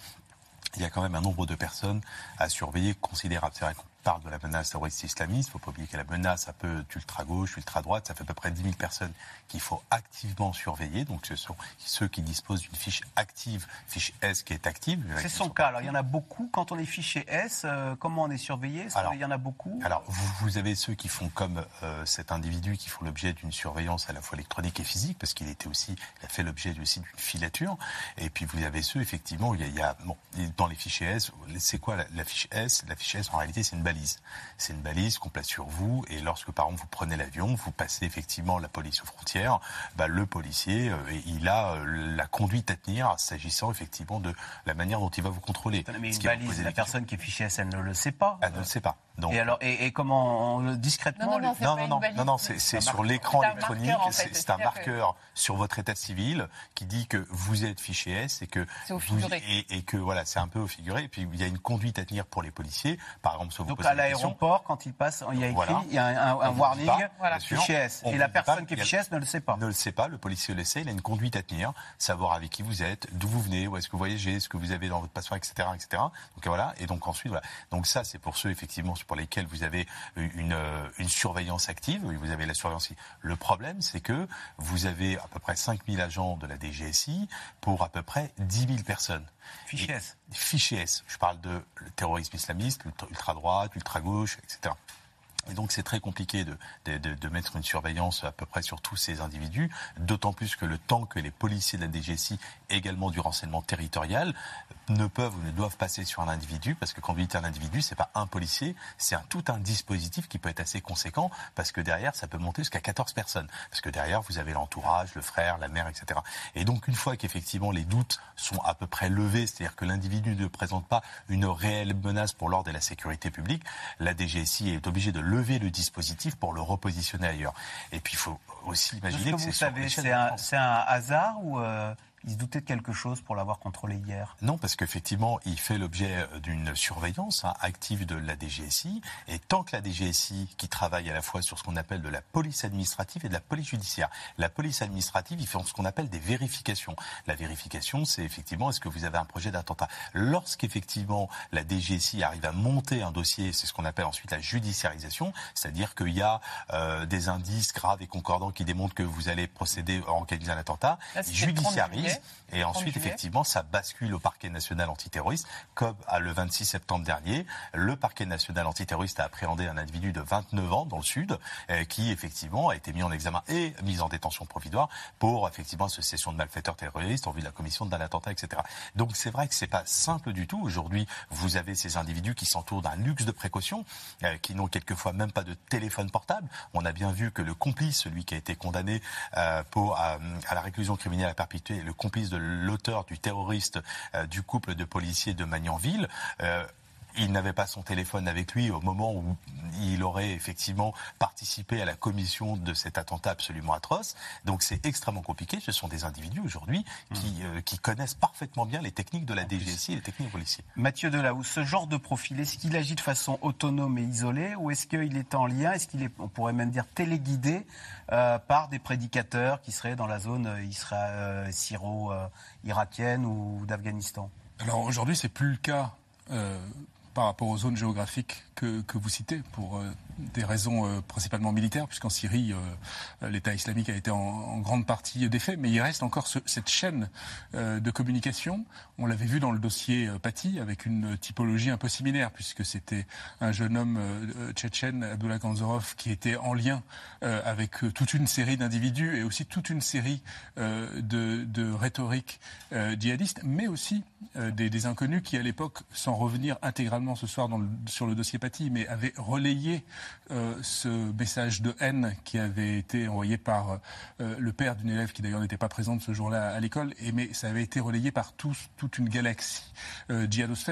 Il y a quand même un nombre de personnes à surveiller considérable. C'est vrai qu'on parle de la menace terroriste islamiste. Il ne faut pas oublier que la menace un peu d'ultra-gauche, ultra-droite, ça fait à peu près 10 000 personnes qu'il faut activement surveiller. Donc ce sont ceux qui disposent d'une fiche active, fiche S qui est active. C'est son cas. Alors il y en a beaucoup. Quand on est fiché S, euh, comment on est surveillé? Ça, Alors, Il y en a beaucoup? Alors, vous, vous avez ceux qui font comme euh, cet individu, qui font l'objet d'une surveillance à la fois électronique et physique, parce qu'il était aussi, il a fait l'objet aussi d'une filature. Et puis vous avez ceux, effectivement, où il y a, il y a- bon, dans les fichiers S, c'est quoi la, la fiche S? La fiche S, en réalité, c'est une balise. C'est une balise qu'on place sur vous, et lorsque, par exemple, vous prenez l'avion, vous passez effectivement la police aux frontières, bah, le policier, euh, il a euh, la conduite à tenir, s'agissant effectivement de la manière dont il va vous contrôler. Mais une balise, la personne qui est fichée S, elle ne le sait pas. Elle ne le sait pas. Donc, Et alors, et, et comment on- discrètement Non, non, non, non, non, c'est- sur marqueur. l'écran électronique, marqueur, en c'est fait, c'est un marqueur sur votre état civil qui dit que vous êtes fiché S et que C'est au vous- figuré. et, et que voilà, c'est un peu au figuré. Et puis il y a une conduite à tenir pour les policiers, par exemple, sur vous Donc à l'aéroport, quand il passe, il y a écrit, Voilà. il y a un, un- warning, pas, voilà, S. Et la personne qui est fichée S ne le sait pas. Ne le sait pas, le policier le sait, il a une conduite à tenir, savoir avec qui vous êtes, d'où vous venez, où est-ce que vous voyagez, ce que vous avez dans votre passeport, etc., etc. Donc voilà, et donc ensuite voilà. Donc ça, c'est pour ceux effectivement pour lesquels vous avez une, une surveillance active, vous avez la surveillance. Le problème, c'est que vous avez à peu près 5000 agents de la DGSI pour à peu près 10 000 personnes. Fiché Et- S. Fiché S. Je parle de terrorisme islamiste, ultra-droite, ultra-gauche, etc. Et donc c'est très compliqué de, de, de- mettre une surveillance à peu près sur tous ces individus, d'autant plus que le temps que les policiers de la DGSI, également du renseignement territorial, ne peuvent ou ne doivent passer sur un individu, parce que quand vous dites un individu, c'est pas un policier, c'est un, tout un dispositif qui peut être assez conséquent, parce que derrière, ça peut monter jusqu'à 14 personnes, parce que derrière, vous avez l'entourage, le frère, la mère, etc. Et donc une fois qu'effectivement les doutes sont à peu près levés, c'est-à-dire que l'individu ne présente pas une réelle menace pour l'ordre et la sécurité publique, la DGSI est obligée de lever le dispositif pour le repositionner ailleurs. Et puis il faut aussi imaginer que que vous c'est sur savez, un, c'est un hasard ou euh, il se doutait de quelque chose pour l'avoir contrôlé hier Non, parce qu'effectivement, il fait l'objet d'une surveillance hein, active de la DGSI. Et tant que la DGSI, qui travaille à la fois sur ce qu'on appelle de la police administrative et de la police judiciaire, la police administrative, ils font ce qu'on appelle des vérifications. La vérification, c'est effectivement est-ce que vous avez un projet d'attentat? Lorsqu'effectivement la DGSI arrive à monter un dossier, c'est ce qu'on appelle ensuite la judiciarisation, c'est-à-dire qu'il y a euh, des indices graves et concordants qui démontrent que vous allez procéder à organiser un attentat, Là, c'était ils le 30 judiciarisent. juillet. Et 30 ensuite, effectivement, ça bascule au parquet national antiterroriste, comme à le 26 septembre dernier, le parquet national antiterroriste a appréhendé un individu de 29 ans dans le sud, euh, qui effectivement a été mis en examen et mis en détention provisoire pour effectivement association de malfaiteurs terroristes en vue de la commission d'un attentat, etc. Donc c'est vrai que c'est pas simple du tout. Aujourd'hui, vous avez ces individus qui s'entourent d'un luxe de précaution, euh, qui n'ont quelquefois même pas de téléphone portable. On a bien vu que le complice, celui qui a été condamné euh, pour à, à la réclusion criminelle à perpétuité, le complice de l'auteur du terroriste euh, du couple de policiers de Magnanville. Euh, il n'avait pas son téléphone avec lui au moment où il aurait effectivement participé à la commission de cet attentat absolument atroce. Donc c'est extrêmement compliqué. Ce sont des individus aujourd'hui qui, euh, qui connaissent parfaitement bien les techniques de la DGSI et les techniques policiers. Mathieu Delahaut, ce genre de profil, est-ce qu'il agit de façon autonome et isolée ou est-ce qu'il est en lien, est-ce qu'il est, on pourrait même dire, téléguidé euh, par des prédicateurs qui seraient dans la zone euh, euh, syro-irakienne ou d'Afghanistan? Alors aujourd'hui, c'est plus le cas euh, par rapport aux zones géographiques que, vous citez, pour euh, des raisons euh, principalement militaires, puisqu'en Syrie, euh, l'État islamique a été en, grande partie défait, mais il reste encore ce- cette chaîne de communication. On l'avait vu dans le dossier Paty, avec une typologie un peu similaire, puisque c'était un jeune homme tchétchène, Abdullah Kanzorov, qui était en lien avec toute une série d'individus et aussi toute une série de, de rhétorique euh, djihadiste, mais aussi des, inconnus qui, à l'époque, sans revenir intégralement ce soir sur le dossier Mais avaient relayé euh, ce message de haine qui avait été envoyé par euh, le père d'une élève qui d'ailleurs n'était pas présente ce jour-là à l'école, et mais ça avait été relayé par toute une galaxie euh.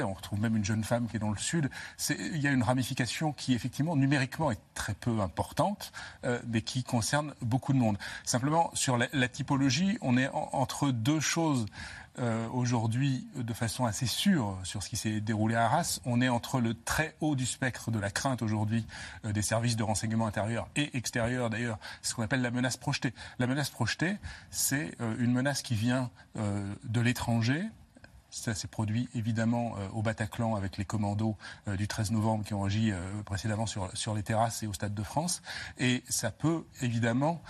On retrouve même une jeune femme qui est dans le sud. Il y a une ramification qui, effectivement, numériquement est très peu importante, euh, mais qui concerne beaucoup de monde. Simplement, sur la, typologie, on est en- entre deux choses. Euh, aujourd'hui, de façon assez sûre, sur ce qui s'est déroulé à Arras, on est entre le très haut du spectre de la crainte aujourd'hui euh, des services de renseignement intérieur et extérieur, d'ailleurs, ce qu'on appelle la menace projetée. La menace projetée, c'est euh, une menace qui vient euh, de l'étranger, ça s'est produit évidemment euh, au Bataclan avec les commandos euh, du 13 novembre qui ont agi euh, précédemment sur, sur les terrasses et au Stade de France. Et ça peut évidemment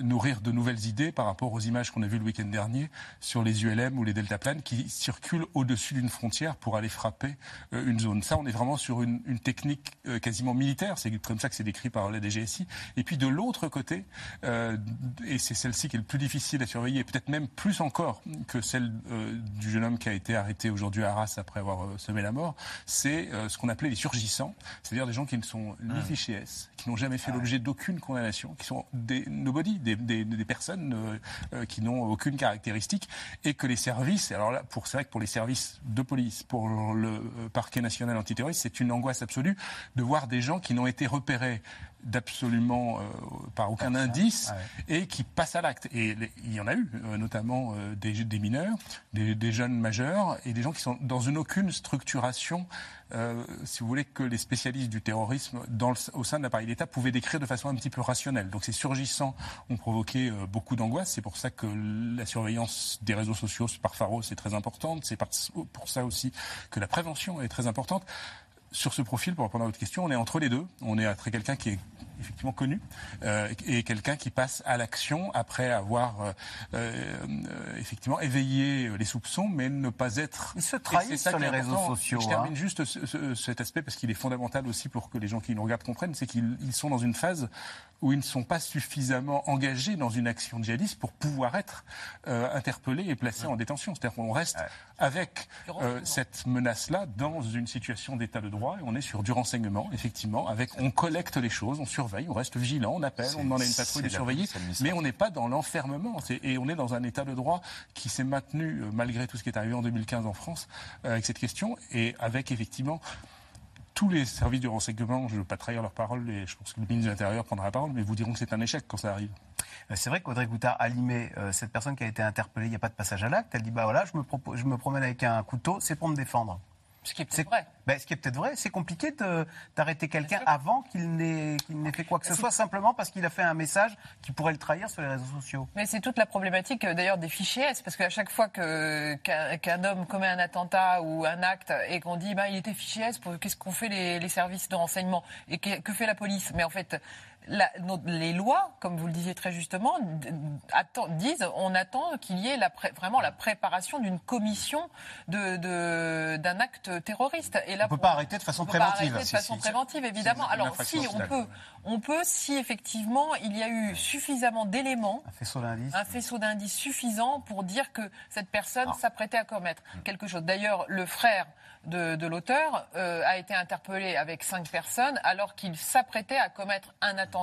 nourrir de nouvelles idées par rapport aux images qu'on a vues le week-end dernier sur les ULM ou les deltaplanes qui circulent au-dessus d'une frontière pour aller frapper une zone. Ça, on est vraiment sur une, technique quasiment militaire. C'est comme ça que c'est décrit par la DGSI. Et puis de l'autre côté, et c'est celle-ci qui est le plus difficile à surveiller, peut-être même plus encore que celle du jeune homme qui a été arrêté aujourd'hui à Arras après avoir euh, semé la mort, c'est euh, ce qu'on appelait les surgissants, c'est-à-dire des gens qui ne sont ni fichés S, qui n'ont jamais fait l'objet d'aucune condamnation, qui sont des nobody, des, des, des personnes euh, qui n'ont aucune caractéristique, et que les services, alors là, pour c'est vrai que pour les services de police, pour le parquet national antiterroriste, c'est une angoisse absolue de voir des gens qui n'ont été repérés d'absolument euh, par aucun indice et qui passent à l'acte. Et les- il y en a eu, euh, notamment euh, des, des mineurs, des, des jeunes majeurs et des gens qui sont dans une aucune structuration, euh, si vous voulez, que les spécialistes du terrorisme dans le- au sein de l'appareil d'État pouvaient décrire de façon un petit peu rationnelle. Donc ces surgissants ont provoqué beaucoup d'angoisse. C'est pour ça que la surveillance des réseaux sociaux par Pharos est très importante. C'est pour ça aussi que la prévention est très importante sur ce profil, pour répondre à votre question, on est entre les deux. On est entre quelqu'un qui est effectivement connu euh, et quelqu'un qui passe à l'action après avoir euh, euh, effectivement éveillé les soupçons, mais ne pas être. Ils se ça sur les réseaux sociaux, Je hein. termine juste ce- ce- cet aspect parce qu'il est fondamental aussi pour que les gens qui nous regardent comprennent, c'est qu'ils ils sont dans une phase où ils ne sont pas suffisamment engagés dans une action djihadiste pour pouvoir être euh, interpellés et placés en détention. C'est-à-dire qu'on reste avec euh, cette menace-là dans une situation d'état de droit et on est sur du renseignement, effectivement, avec on collecte les choses, on surveille, on reste vigilant, on appelle, on demande à une patrouille de surveiller, mais on n'est pas dans l'enfermement. Et on est dans un état de droit qui s'est maintenu euh, malgré tout ce qui est arrivé en 2015 en France euh, avec cette question et avec effectivement tous les services du renseignement, je ne veux pas trahir leur parole et je pense que le ministre de l'Intérieur prendra la parole, mais vous diront que c'est un échec quand ça arrive. Euh, C'est vrai qu'Audrey Goutard a limé euh, cette personne qui a été interpellée, il n'y a pas de passage à l'acte. Elle dit bah voilà, je me, propose, je me promène avec un couteau, c'est pour me défendre. Ce qui est C'est peut-être vrai. Ben, ce qui est peut-être vrai, c'est compliqué d'arrêter quelqu'un avant qu'il n'ait qu'il n'ait fait quoi que ce soit, simplement parce qu'il a fait un message qui pourrait le trahir sur les réseaux sociaux. Mais c'est toute la problématique euh, d'ailleurs des fichiers S, parce qu'à chaque fois qu'un homme commet un attentat ou un acte et qu'on dit bah, il était fiché S, pour- qu'est-ce qu'ont fait les, les services de renseignement? Et que, que fait la police? Mais en fait, la- nos- les lois, comme vous le disiez très justement, attend- disent on attend qu'il y ait la pré- vraiment la préparation d'une commission de- de- d'un acte terroriste. Et là, On peut pour- pas arrêter de façon on peut pas préventive. arrêter de façon préventive, évidemment. Alors si on peut, on peut si effectivement il y a eu suffisamment d'éléments Un faisceau d'indices. un faisceau d'indices suffisant pour dire que cette personne s'apprêtait à commettre quelque chose. D'ailleurs, le frère de, de l'auteur euh, a été interpellé avec cinq personnes alors qu'il s'apprêtait à commettre un attentat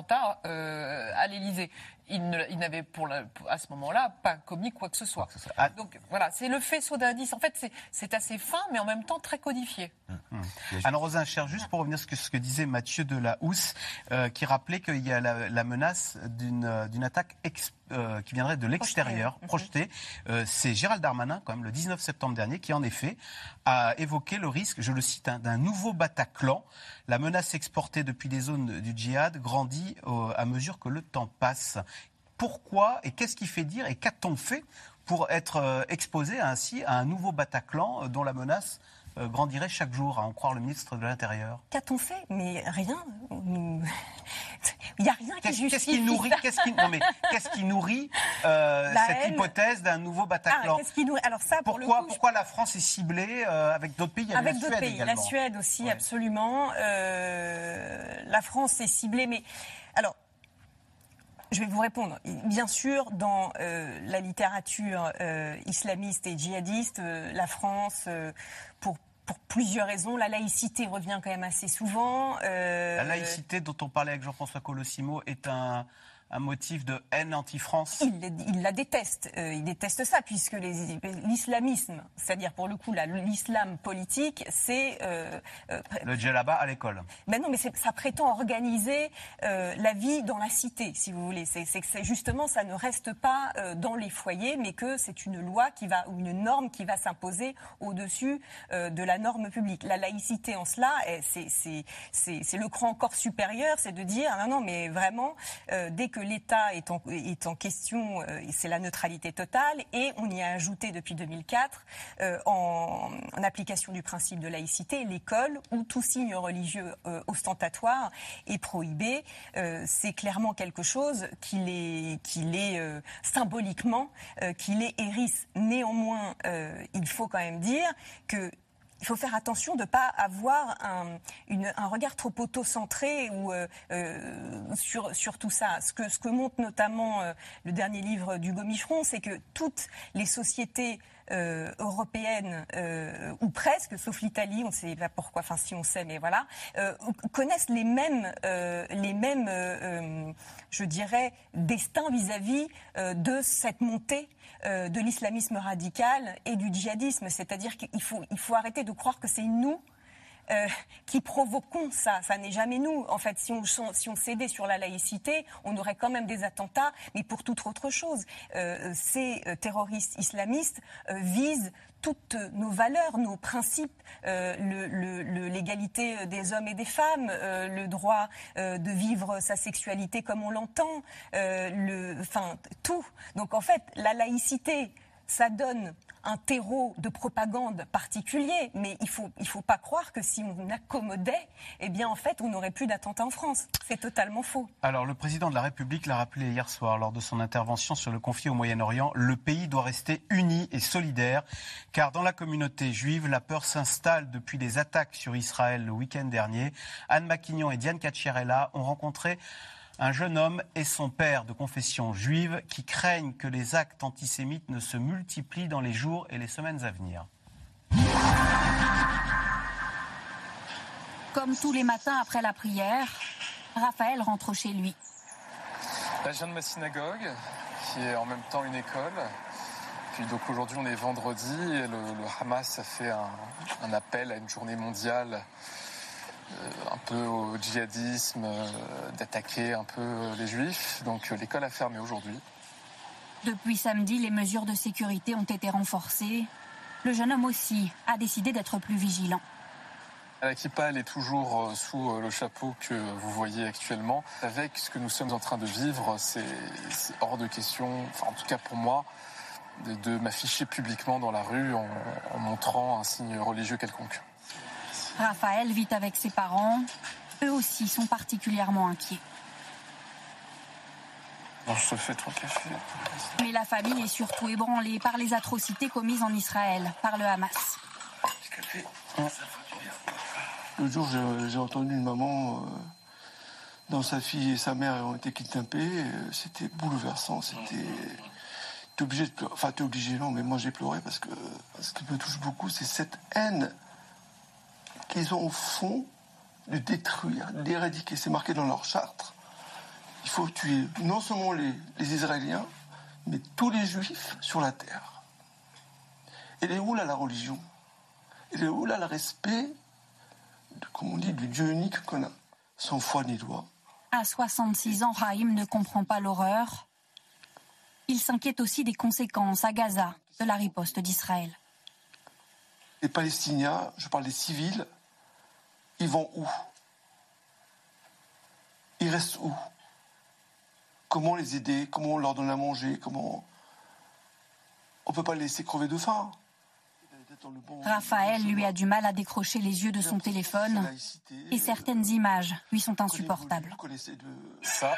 euh, à l'Élysée. il n'avait pour la- à ce moment-là pas commis quoi que ce soit. Donc voilà, c'est le faisceau d'indices. En fait, c'est- c'est assez fin, mais en même temps très codifié. Anne Rosin Cher, juste pour revenir sur ce que, ce que disait Mathieu de la Housse, euh, qui rappelait qu'il y a la, la menace d'une euh, d'une attaque ex- euh, qui viendrait de l'extérieur, projetée. Euh, C'est Gérald Darmanin, quand même, le 19 septembre dernier, qui en effet a évoqué le risque, je le cite, hein, d'un nouveau Bataclan. La menace exportée depuis les zones du djihad grandit au- à mesure que le temps passe. Pourquoi et qu'est-ce qui fait dire et qu'a-t-on fait pour être euh, exposé ainsi à un nouveau Bataclan euh, dont la menace euh, grandirait chaque jour, à en croire le ministre de l'Intérieur Qu'a-t-on fait Mais rien. Nous- Il n'y a rien qui justifie. qu'est-ce qui nourrit, qu'est-ce qui, non mais, qu'est-ce qui nourrit euh, La cette haine. hypothèse d'un nouveau Ah, Bataclan qu'est-ce qui nourrit Alors ça, pour le pourquoi, coup, pourquoi la France est ciblée euh, avec d'autres pays Avec la d'autres Suède pays, la également. Suède aussi, absolument. Euh, la France est ciblée, mais alors. Je vais vous répondre. Bien sûr, dans euh, la littérature euh, islamiste et djihadiste, euh, la France, pour, plusieurs raisons, la laïcité revient quand même assez souvent. La laïcité dont on parlait avec Jean-François Colossimo est un, un motif de haine anti-France? Il, il la déteste. Euh, il déteste ça, puisque l'islamisme, c'est-à-dire pour le coup la- l'islam politique, c'est. euh, euh, Le djellaba à l'école. Ben non, mais ça prétend organiser euh, la vie dans la cité, si vous voulez. C'est que justement, ça ne reste pas euh, dans les foyers, mais que c'est une loi qui va ou une norme qui va s'imposer au-dessus de la norme publique. La laïcité, en cela, est- c'est- le cran encore supérieur, c'est de dire non, non, mais vraiment, dès que l'État est en, est question, euh, c'est la neutralité totale, et on y a ajouté depuis 2004, euh, en, en application du principe de laïcité, l'école où tout signe religieux euh, ostentatoire est prohibé. C'est clairement quelque chose qui les, qui les euh, symboliquement, euh, qui les hérisse. Néanmoins, il faut quand même dire que il faut faire attention de ne pas avoir un, regard trop autocentré euh, euh, sur, tout ça. Ce que, ce que montre notamment euh, le dernier livre d'Hugo Micheron, c'est que toutes les sociétés euh, européennes, euh, ou presque, sauf l'Italie, on ne sait pas pourquoi, enfin si on sait, mais voilà, euh, connaissent les mêmes, je dirais, destins vis-à-vis de cette montée de l'islamisme radical et du djihadisme. C'est-à-dire qu'il faut, il faut arrêter de croire que c'est nous euh, qui provoquons ça. Ça n'est jamais nous. En fait, si on, cédait sur la laïcité, on aurait quand même des attentats, mais pour toute autre chose. Euh, ces euh, terroristes islamistes visent toutes nos valeurs, nos principes, l'égalité des hommes et des femmes, le droit de vivre sa sexualité comme on l'entend, le, enfin tout. Donc en fait, la laïcité, ça donne un terreau de propagande particulier, mais il faut il faut pas croire que si on accommodait, eh bien en fait on n'aurait plus d'attentats en France. C'est totalement faux. Alors, le président de la République l'a rappelé hier soir lors de son intervention sur le conflit au Moyen-Orient. Le pays doit rester uni et solidaire, car dans la communauté juive, la peur s'installe depuis les attaques sur Israël le week-end dernier. Anne Maquignon et Diane Cacciarella ont rencontré un jeune homme et son père de confession juive qui craignent que les actes antisémites ne se multiplient dans les jours et les semaines à venir. Comme tous les matins après la prière, Raphaël rentre chez lui. Là, je viens de ma synagogue, qui est en même temps une école. Puis donc aujourd'hui, on est vendredi et le, le Hamas a fait un, un appel à une journée mondiale un peu au djihadisme, euh, d'attaquer un peu euh, les juifs. Donc euh, l'école a fermé aujourd'hui. Depuis samedi, les mesures de sécurité ont été renforcées. Le jeune homme aussi a décidé d'être plus vigilant. La kippa, elle est toujours euh, sous euh, le chapeau que vous voyez actuellement. Avec ce que nous sommes en train de vivre, c'est c'est hors de question, enfin en tout cas pour moi, de, de m'afficher publiquement dans la rue en, en montrant un signe religieux quelconque. Raphaël vit avec ses parents. Eux aussi sont particulièrement inquiets. Bon, je te fais trois cafés. Mais la famille est surtout ébranlée par les atrocités commises en Israël par le Hamas. Le jour, j'ai j'ai entendu une maman euh, dont sa fille et sa mère ont été kidnappées. euh, C'était bouleversant. C'était. T'es obligé de pleurer. Enfin, t'es obligé, non, mais moi j'ai pleuré parce que ce qui me touche beaucoup, c'est cette haine qu'ils ont au fond de détruire, d'éradiquer. C'est marqué dans leur charte il faut tuer non seulement les, Israéliens, mais tous les juifs sur la terre. Elle est où là la religion? Elle est où là le respect, de, comme on dit, du Dieu unique qu'on a, sans foi ni loi À 66 ans, Raïm ne comprend pas l'horreur. Il s'inquiète aussi des conséquences à Gaza de la riposte d'Israël. Les Palestiniens, je parle des civils, ils vont où? Ils restent où? Comment les aider? Comment on leur donne à manger? Comment On ne peut pas les laisser crever de faim? Raphaël lui a du mal à décrocher les yeux de son téléphone et certaines images lui sont insupportables. Ça,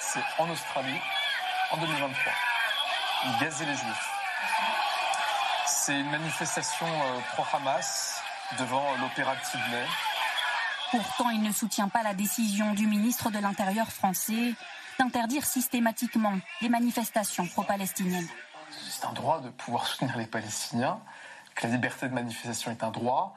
c'est en Australie, en 2023. Il gazait les juifs. C'est une manifestation euh, pro-Hamas devant l'opéra de Sydney. Pourtant, il ne soutient pas la décision du ministre de l'Intérieur français d'interdire systématiquement les manifestations pro-palestiniennes. C'est un droit de pouvoir soutenir les Palestiniens, que la liberté de manifestation est un droit,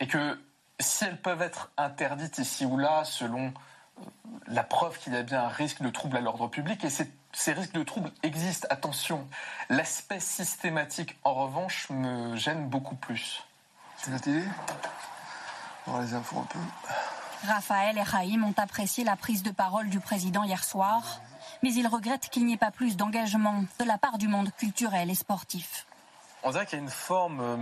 et que si elles peuvent être interdites ici ou là, selon euh, la preuve qu'il y a bien un risque de trouble à l'ordre public, et ces risques de trouble existent, attention. L'aspect systématique, en revanche, me gêne beaucoup plus. C'est la télé On va les infos un peu. Raphaël et Raïm ont apprécié la prise de parole du président hier soir, mais ils regrettent qu'il n'y ait pas plus d'engagement de la part du monde culturel et sportif. On dirait qu'il y a une forme, euh,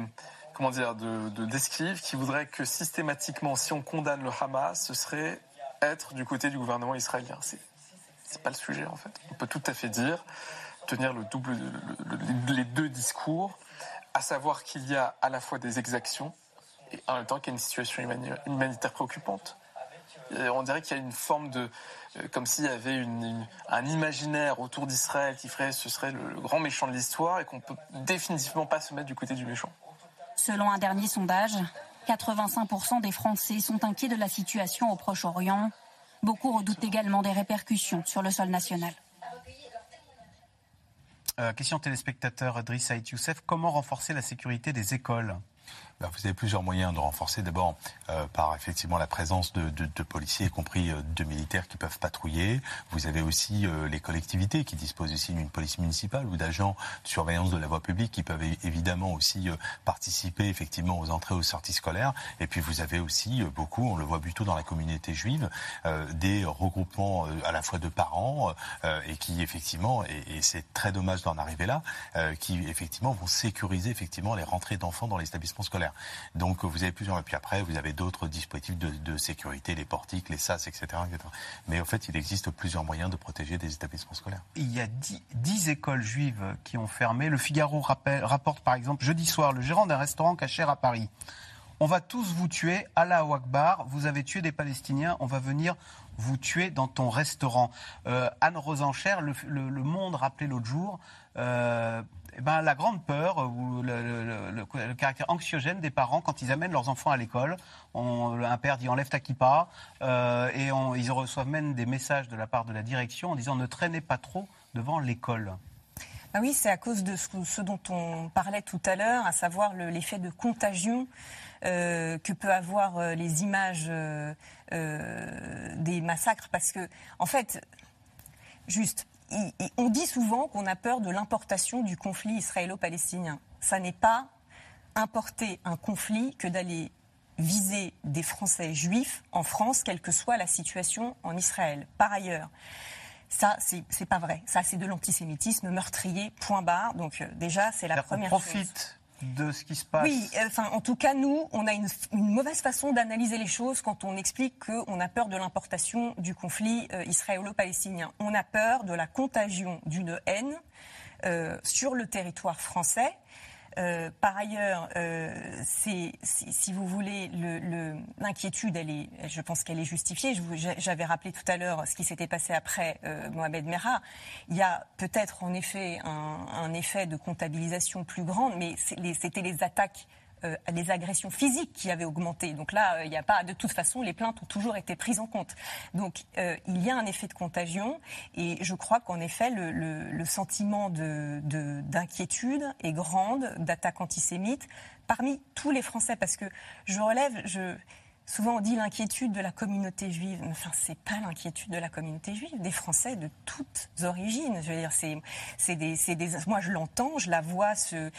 comment dire, de, d'esquive qui voudrait que systématiquement, si on condamne le Hamas, ce serait être du côté du gouvernement israélien. C'est, c'est pas le sujet en fait. On peut tout à fait dire, tenir le double, les deux discours, à savoir qu'il y a à la fois des exactions et en même temps qu'il y a une situation humanitaire préoccupante on dirait qu'il y a une forme de, euh, comme s'il y avait un imaginaire autour d'Israël qui ferait, ce serait le, grand méchant de l'histoire et qu'on peut définitivement pas se mettre du côté du méchant. Selon un dernier sondage, 85% des Français sont inquiets de la situation au Proche-Orient. Beaucoup redoutent également des répercussions sur le sol national. Euh, question téléspectateur Driss Saïd Youssef, comment renforcer la sécurité des écoles? Vous avez plusieurs moyens de renforcer. D'abord, euh, par effectivement la présence de, policiers, y compris euh, de militaires qui peuvent patrouiller. Vous avez aussi euh, les collectivités qui disposent aussi d'une police municipale ou d'agents de surveillance de la voie publique qui peuvent évidemment aussi participer effectivement aux entrées aux sorties scolaires. Et puis vous avez aussi beaucoup, on le voit plutôt dans la communauté juive, des regroupements à la fois de parents et qui effectivement, et, et c'est très dommage d'en arriver là, qui effectivement vont sécuriser effectivement les rentrées d'enfants dans les établissements Donc vous avez plusieurs. Et puis après, vous avez d'autres dispositifs de, sécurité, les portiques, les SAS, etc., Mais en fait, il existe plusieurs moyens de protéger des établissements scolaires. Il y a dix écoles juives qui ont fermé. Le Figaro rapporte par exemple jeudi soir le gérant d'un restaurant cachère à Paris. On va tous vous tuer, Allah Akbar, vous avez tué des Palestiniens, on va venir vous tuer dans ton restaurant. Euh, Anne Rosencher, le, Monde rappelait l'autre jour, euh, eh ben, la grande peur ou le, caractère anxiogène des parents quand ils amènent leurs enfants à l'école. Un père dit enlève ta kippa euh, et ils reçoivent même des messages de la part de la direction en disant ne traînez pas trop devant l'école. Ah oui, c'est à cause de ce, dont on parlait tout à l'heure, à savoir l'effet de contagion euh, que peut avoir euh, les images des massacres. Parce que, en fait, juste, on dit souvent qu'on a peur de l'importation du conflit israélo-palestinien. Ça n'est pas importer un conflit que d'aller viser des Français juifs en France, quelle que soit la situation en Israël. Par ailleurs, ça, c'est pas vrai. Ça, c'est de l'antisémitisme meurtrier, point barre. Donc, euh, déjà, c'est la première profite de ce qui se passe Oui, euh, enfin, en tout cas, nous, on a une, mauvaise façon d'analyser les choses quand on explique qu'on a peur de l'importation du conflit euh, israélo-palestinien. On a peur de la contagion d'une haine euh, sur le territoire français euh, par ailleurs, euh, si, vous voulez, l'inquiétude, je pense qu'elle est justifiée. J'avais rappelé tout à l'heure ce qui s'était passé après euh, Mohamed Merah. Il y a peut-être en effet un, un, effet de comptabilisation plus grand, mais c'était les attaques euh, les agressions physiques qui avaient augmenté. Donc là, euh, il n'y a pas, de toute façon, les plaintes ont toujours été prises en compte. Donc euh, il y a un effet de contagion et je crois qu'en effet, le, sentiment d'inquiétude de, est grande, d'attaque antisémite parmi tous les Français parce que je relève, je souvent on dit l'inquiétude de la communauté juive. Enfin, c'est pas l'inquiétude de la communauté juive, des Français de toutes origines. Je moi je l'entends, je la vois euh,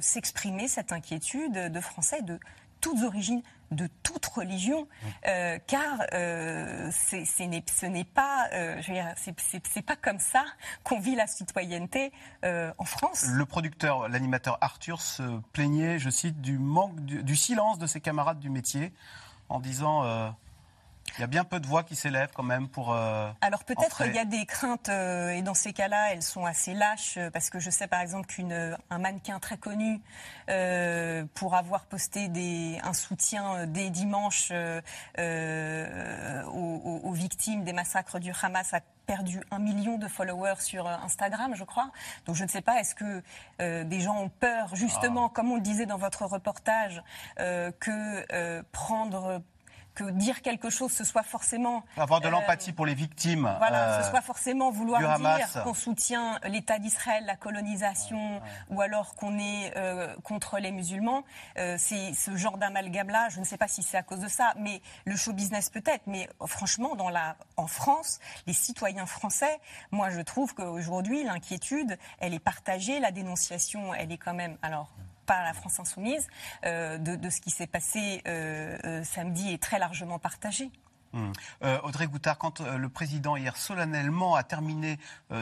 s'exprimer cette inquiétude de Français de toutes origines, de toute religion, euh, car euh, ce n'est pas, euh, c'est, pas comme ça qu'on vit la citoyenneté en France. Le producteur, l'animateur Arthur se plaignait, je cite, du manque, du, du silence de ses camarades du métier, en disant il y a bien peu de voix qui s'élèvent quand même pour. euh, Alors peut-être il y a des craintes euh, et dans ces cas-là, elles sont assez lâches euh, parce que je sais par exemple qu'un mannequin très connu euh, pour avoir posté des, un soutien dès dimanche aux, victimes des massacres du Hamas a perdu un million de followers sur Instagram, je crois. Donc je ne sais pas, est-ce que euh, des gens ont peur, justement, comme on le disait dans votre reportage, euh, que euh, prendre, que dire quelque chose, ce soit forcément avoir de euh, l'empathie pour les victimes. voilà, euh, ce soit forcément vouloir dire qu'on soutient l'État d'Israël, la colonisation, ou alors qu'on est euh, contre les musulmans. C'est ce genre d'amalgame-là. Je ne sais pas si c'est à cause de ça, mais le show business peut-être. Mais euh, franchement, dans la, en France, les citoyens français, moi, je trouve qu'aujourd'hui, l'inquiétude, elle est partagée, la dénonciation, elle est quand même, alors pas la France insoumise, euh, de, ce qui s'est passé euh, euh, samedi est très largement partagée. Hum. Euh, Audrey Goutard, quand le président hier solennellement a terminé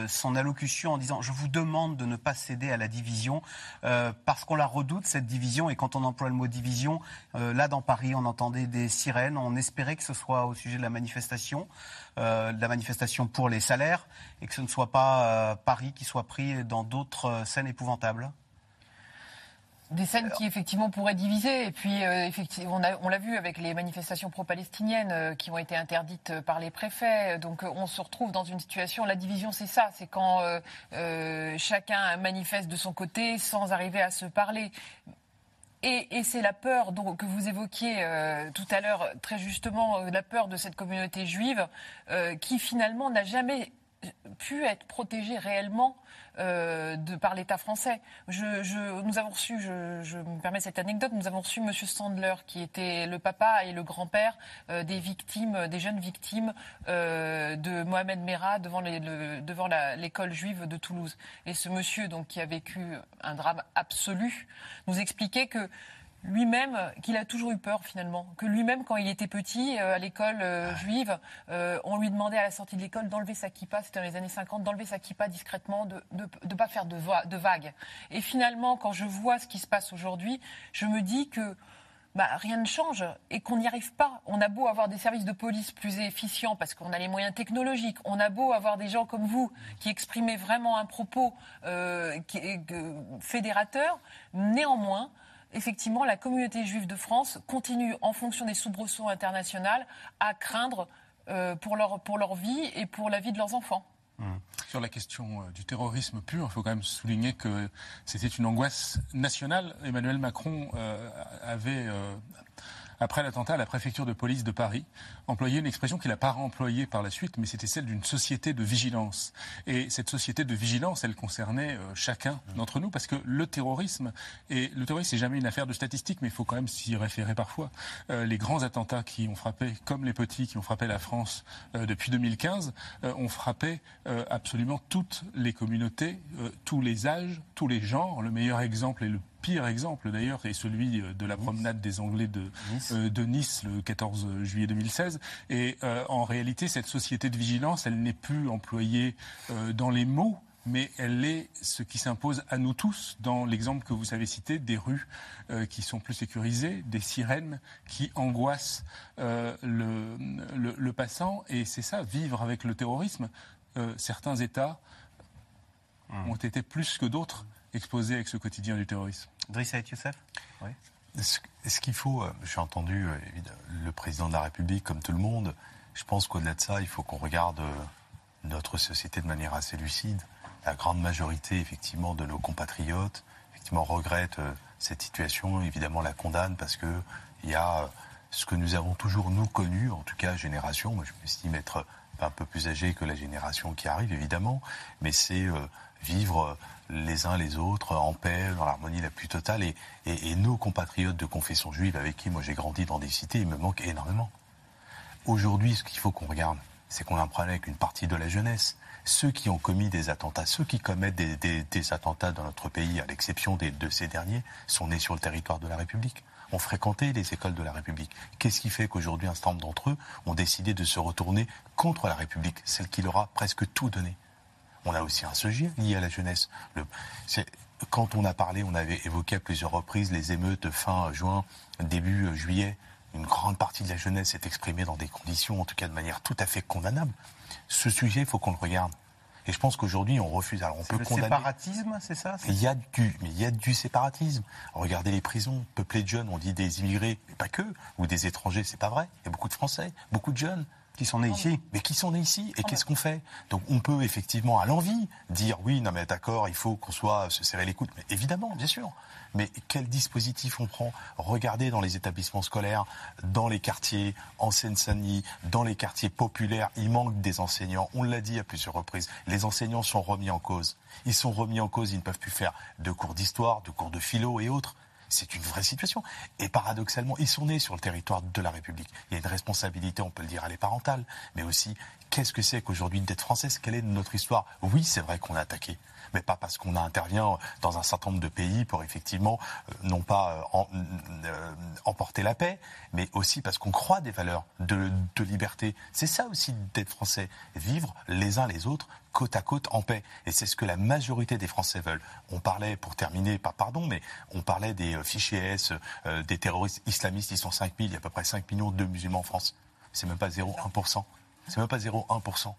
son allocution en disant je vous demande de ne pas céder à la division parce qu'on la redoute cette division et quand on emploie le mot division, là dans Paris on entendait des sirènes, on espérait que ce soit au sujet de la manifestation, de la manifestation pour les salaires et que ce ne soit pas Paris qui soit pris dans d'autres scènes épouvantables. Des scènes qui effectivement pourraient diviser. Et puis, euh, effectivement, on l'a vu avec les manifestations pro-palestiniennes euh, qui ont été interdites euh, par les préfets. Donc, on se retrouve dans une situation. La division, c'est ça. C'est quand chacun manifeste de son côté sans arriver à se parler. Et, c'est la peur dont, que vous évoquiez tout à l'heure, très justement, la peur de cette communauté juive qui finalement n'a jamais pu être protégée réellement euh, de, par l'État français. Je, nous avons reçu, je, me permets cette anecdote, nous avons reçu Monsieur Sandler, qui était le papa et le grand-père euh, des victimes, des jeunes victimes euh, de Mohamed Merah devant devant l'école juive de Toulouse. Et ce monsieur, donc, qui a vécu un drame absolu, nous expliquait que lui-même, qu'il a toujours eu peur finalement, que lui-même, quand il était petit, euh, à l'école euh, juive, euh, on lui demandait à la sortie de l'école d'enlever sa kippa, c'était dans les années 50, d'enlever sa kippa discrètement, de ne pas faire de, de vagues. Et finalement, quand je vois ce qui se passe aujourd'hui, je me dis que bah, rien ne change et qu'on n'y arrive pas. On a beau avoir des services de police plus efficients parce qu'on a les moyens technologiques, on a beau avoir des gens comme vous qui exprimaient vraiment un propos euh, qui est, euh, fédérateur, néanmoins, effectivement, la communauté juive de France continue, en fonction des soubresauts internationaux, à craindre euh, pour, leur, pour leur vie et pour la vie de leurs enfants. Sur la question euh, du terrorisme pur, il faut quand même souligner que c'était une angoisse nationale. Emmanuel Macron euh, avait, après l'attentat la préfecture de police de Paris, employé une expression qu'il n'a pas employée par la suite, mais c'était celle d'une société de vigilance. Et cette société de vigilance, elle concernait euh, chacun d'entre nous, parce que le terrorisme, et le terrorisme, c'est jamais une affaire de statistiques, mais il faut quand même s'y référer parfois. Euh, les grands attentats qui ont frappé, comme les petits qui ont frappé la France euh, depuis 2015, euh, ont frappé absolument toutes les communautés, tous les âges, tous les genres. Le meilleur exemple et le pire exemple d'ailleurs est celui euh, de la promenade des Anglais de euh, de Nice le 14 juillet 2016. Et euh, en réalité, cette société de vigilance, elle n'est plus employée euh, dans les mots, mais elle est ce qui s'impose à nous tous dans l'exemple que vous avez cité des rues euh, qui sont plus sécurisées, des sirènes qui angoissent euh, le, le- le passant. Et c'est ça, vivre avec le terrorisme. Euh, certains États ont été plus que d'autres exposés avec ce quotidien du terrorisme. Driss Youssef Oui. Ce, ce qu'il faut, euh, j'ai entendu euh, le président de la République, comme tout le monde, je pense qu'au-delà de ça, il faut qu'on regarde euh, notre société de manière assez lucide. La grande majorité, effectivement, de nos compatriotes, effectivement, regrettent cette situation, évidemment, la condamne parce que il y a ce que nous avons toujours, nous, connu, en tout cas, génération, moi je m'estime être un peu plus âgé que la génération qui arrive, évidemment, mais c'est euh, vivre les uns les autres en paix, dans l'harmonie la plus totale. Et, nos compatriotes de confession juive avec qui moi j'ai grandi dans des cités, ils me manquent énormément. Aujourd'hui, ce qu'il faut qu'on regarde, c'est qu'on a un avec une partie de la jeunesse. Ceux qui ont commis des attentats, ceux qui commettent des, attentats dans notre pays, à l'exception de ces derniers, sont nés sur le territoire de la République ont fréquenté les écoles de la République. Qu'est-ce qui fait qu'aujourd'hui un certain nombre d'entre eux ont décidé de se retourner contre la République, celle qui leur a presque tout donné? On a aussi un sujet lié à la jeunesse. quand on a parlé, on avait évoqué à plusieurs reprises les émeutes fin juin, début juillet. Une grande partie de la jeunesse s'est exprimée dans des conditions, en tout cas de manière tout à fait condamnable. Ce sujet, il faut qu'on le regarde. Et je pense qu'aujourd'hui, on refuse. Alors, on peut le condamner. séparatisme, c'est ça? Il y a du, mais il y a du séparatisme. Regardez les prisons, peuplées de jeunes. On dit des immigrés, mais pas que, ou des étrangers. C'est pas vrai. Il y a beaucoup de Français, beaucoup de jeunes. Qui sont nés ici. Mais qui sont nés ici. Et qu'est-ce qu'on fait? Donc on peut effectivement, à l'envie, dire oui, non mais d'accord, il faut qu'on soit se serrer les coudes. Mais évidemment, bien sûr. Mais quel dispositif on prend? Regardez dans les établissements scolaires, dans les quartiers, en Seine-Saint-Denis, dans les quartiers populaires, il manque des enseignants. On l'a dit à plusieurs reprises. Les enseignants sont remis en cause. Ils sont remis en cause, ils ne peuvent plus faire de cours d'histoire, de cours de philo et autres. C'est une vraie situation. Et paradoxalement, ils sont nés sur le territoire de la République. Il y a une responsabilité, on peut le dire, elle est parentale, mais aussi, qu'est-ce que c'est qu'aujourd'hui d'être française? Quelle est notre histoire? Oui, c'est vrai qu'on a attaqué mais pas parce qu'on intervient dans un certain nombre de pays pour effectivement euh, non pas euh, euh, emporter la paix, mais aussi parce qu'on croit des valeurs de, liberté. C'est ça aussi d'être français, vivre les uns les autres côte à côte en paix. Et c'est ce que la majorité des Français veulent. On parlait, pour terminer, pas pardon, mais on parlait des fichiers S, des terroristes islamistes, ils sont 5 000, il y a à peu près 5 millions de musulmans en France. C'est même pas 0,1%. C'est même pas 0,1%.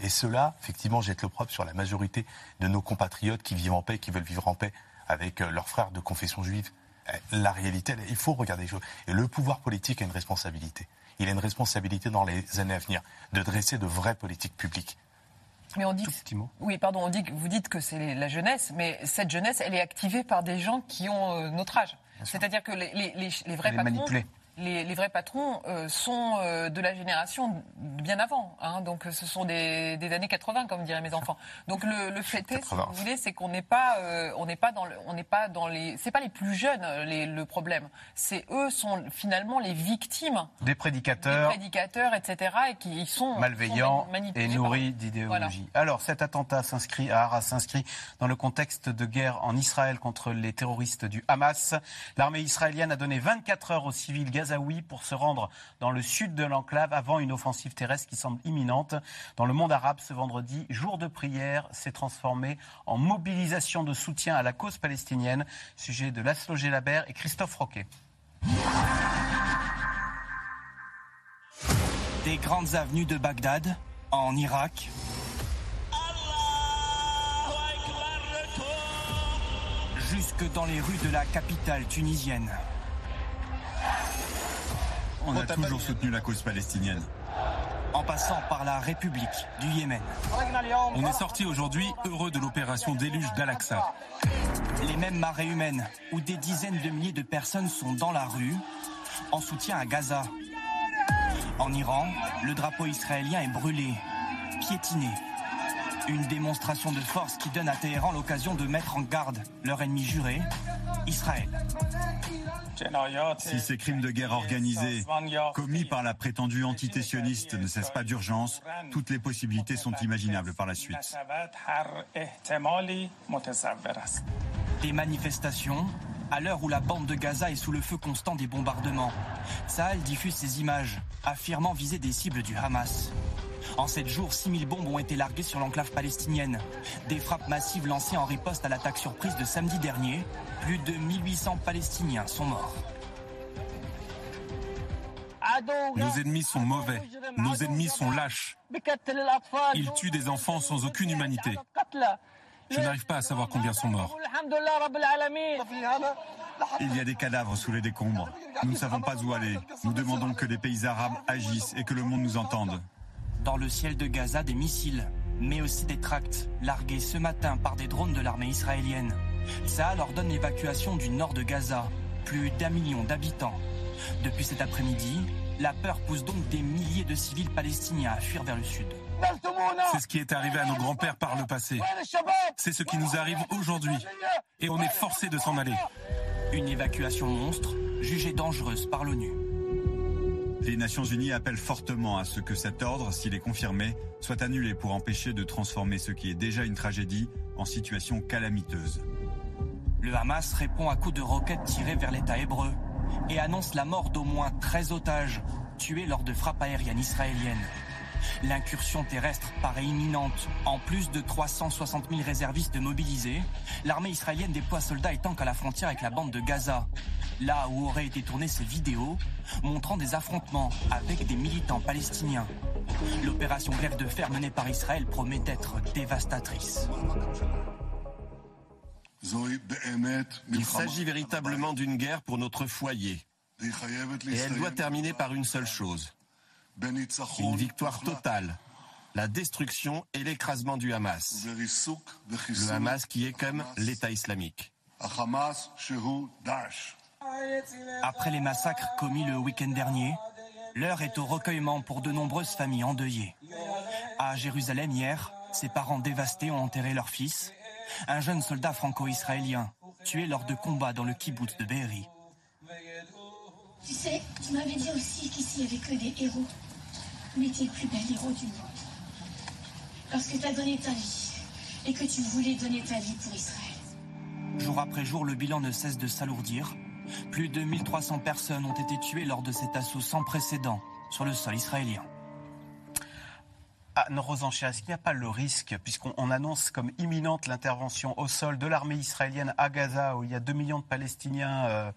Et cela, effectivement, jette l'opprobre sur la majorité de nos compatriotes qui vivent en paix, qui veulent vivre en paix avec euh, leurs frères de confession juive. Euh, la réalité, il faut regarder les choses. Et le pouvoir politique a une responsabilité. Il a une responsabilité dans les années à venir de dresser de vraies politiques publiques. Mais on dit, oui, pardon, on dit que vous dites que c'est la jeunesse, mais cette jeunesse, elle est activée par des gens qui ont euh, notre âge. C'est-à-dire que les, les, les, vrais patrons, les, vrais patrons euh, sont euh, de la génération bien avant. Hein. donc ce sont des, années 80, comme diraient mes enfants. Donc le, fait est, si vous voulez, c'est qu'on n'est pas, euh, on n'est pas dans, on n'est pas dans les, c'est pas les plus jeunes le problème. C'est eux sont finalement les victimes des prédicateurs, des prédicateurs, etc. et qui sont malveillants et nourris d'idéologie. Alors cet attentat s'inscrit à Arras s'inscrit dans le contexte de guerre en Israël contre les terroristes du Hamas. L'armée israélienne a donné 24 heures aux civils pour se rendre dans le sud de l'enclave avant une offensive terrestre qui semble imminente. Dans le monde arabe, ce vendredi, jour de prière s'est transformé en mobilisation de soutien à la cause palestinienne. Sujet de Laszlo Gelabert et Christophe Roquet. Des grandes avenues de Bagdad, en Irak, jusque dans les rues de la capitale tunisienne on a toujours soutenu la cause palestinienne. En passant par la République du Yémen. On est sorti aujourd'hui heureux de l'opération déluge d'Al-Aqsa. Les mêmes marées humaines où des dizaines de milliers de personnes sont dans la rue en soutien à Gaza. En Iran, le drapeau israélien est brûlé, piétiné. Une démonstration de force qui donne à Téhéran l'occasion de mettre en garde leur ennemi juré, Israël. Si ces crimes de guerre organisés, commis par la prétendue entité sioniste, ne cessent pas d'urgence, toutes les possibilités sont imaginables par la suite. Des manifestations, à l'heure où la bande de Gaza est sous le feu constant des bombardements. Sahel diffuse ces images, affirmant viser des cibles du Hamas. En sept jours, 6000 bombes ont été larguées sur l'enclave palestinienne. Des frappes massives lancées en riposte à l'attaque surprise de samedi dernier. Plus de 1800 Palestiniens sont morts. Nos ennemis sont mauvais. Nos ennemis sont lâches. Ils tuent des enfants sans aucune humanité. Je n'arrive pas à savoir combien sont morts. Il y a des cadavres sous les décombres. Nous ne savons pas où aller. Nous demandons que les pays arabes agissent et que le monde nous entende. Dans le ciel de Gaza, des missiles, mais aussi des tracts largués ce matin par des drones de l'armée israélienne. Ça ordonne l'évacuation du nord de Gaza, plus d'un million d'habitants. Depuis cet après-midi, La peur pousse donc des milliers de civils palestiniens à fuir vers le sud. C'est ce qui est arrivé à nos grands-pères par le passé. C'est ce qui nous arrive aujourd'hui. Et on est forcé de s'en aller. Une évacuation monstre, jugée dangereuse par l'ONU. Les Nations Unies appellent fortement à ce que cet ordre, s'il est confirmé, soit annulé pour empêcher de transformer ce qui est déjà une tragédie en situation calamiteuse. Le Hamas répond à coups de roquettes tirées vers l'État hébreu et annonce la mort d'au moins 13 otages tués lors de frappes aériennes israéliennes. L'incursion terrestre paraît imminente. En plus de 360 000 réservistes mobilisés, l'armée israélienne déploie soldats et tanks à la frontière avec la bande de Gaza. Là où auraient été tournées ces vidéos montrant des affrontements avec des militants palestiniens. L'opération Grève de fer menée par Israël promet d'être dévastatrice. Il s'agit véritablement d'une guerre pour notre foyer. Et elle doit terminer par une seule chose. Une victoire totale. La destruction et l'écrasement du Hamas. Le Hamas qui est comme l'État islamique. Après les massacres commis le week-end dernier, l'heure est au recueillement pour de nombreuses familles endeuillées. À Jérusalem hier, ses parents dévastés ont enterré leur fils, un jeune soldat franco-israélien, tué lors de combats dans le kibbutz de Be'eri. Tu sais, tu m'avais dit aussi qu'ici il n'y avait que des héros. Mais tu es le plus bel héros du monde. Parce que tu as donné ta vie et que tu voulais donner ta vie pour Israël. Jour après jour, le bilan ne cesse de s'alourdir. Plus de 1300 personnes ont été tuées lors de cet assaut sans précédent sur le sol israélien. Anne Rosancher, est-ce qu'il n'y a pas le risque, puisqu'on annonce comme imminente l'intervention au sol de l'armée israélienne à Gaza, où il y a 2 millions de Palestiniens euh,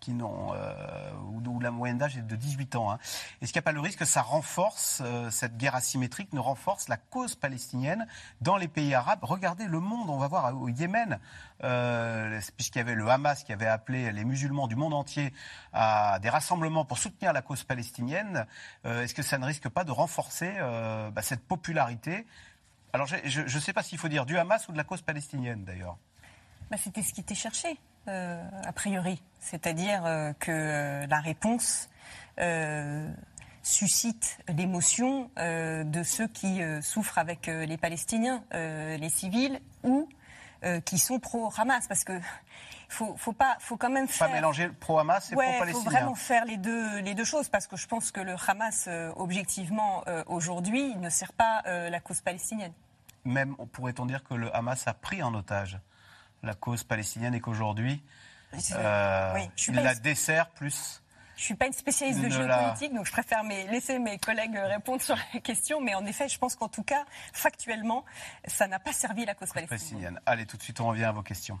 qui n'ont, euh, où, la moyenne d'âge est de 18 ans. Hein. Est-ce qu'il n'y a pas le risque que ça renforce, euh, cette guerre asymétrique ne renforce la cause palestinienne dans les pays arabes? Regardez le monde, on va voir au Yémen, euh, puisqu'il y avait le Hamas qui avait appelé les musulmans du monde entier à des rassemblements pour soutenir la cause palestinienne. Est-ce que ça ne risque pas de renforcer bah, cette popularité? Alors, je ne sais pas s'il faut dire du Hamas ou de la cause palestinienne, d'ailleurs. Bah, C'était ce qui était cherché. Euh, a priori. C'est-à-dire euh, que euh, la réponse suscite l'émotion de ceux qui souffrent avec les Palestiniens, les civils, ou qui sont pro-Hamas. Parce que faut, faut pas, faut quand même faire. Pas mélanger pro-Hamas et pro-palestinien. Il faut vraiment faire les deux, les deux choses parce que je pense que le Hamas, objectivement, aujourd'hui, ne sert pas la cause palestinienne. Même pourrait-on dire que le Hamas a pris en otage la cause palestinienne et qu'aujourd'hui, euh, il la dessert plus. Je suis pas une spécialiste de géopolitique, donc je préfère laisser mes collègues répondre sur la question. Mais en effet, je pense qu'en tout cas, factuellement, ça n'a pas servi la cause palestinienne. Allez, tout de suite, on revient à vos questions.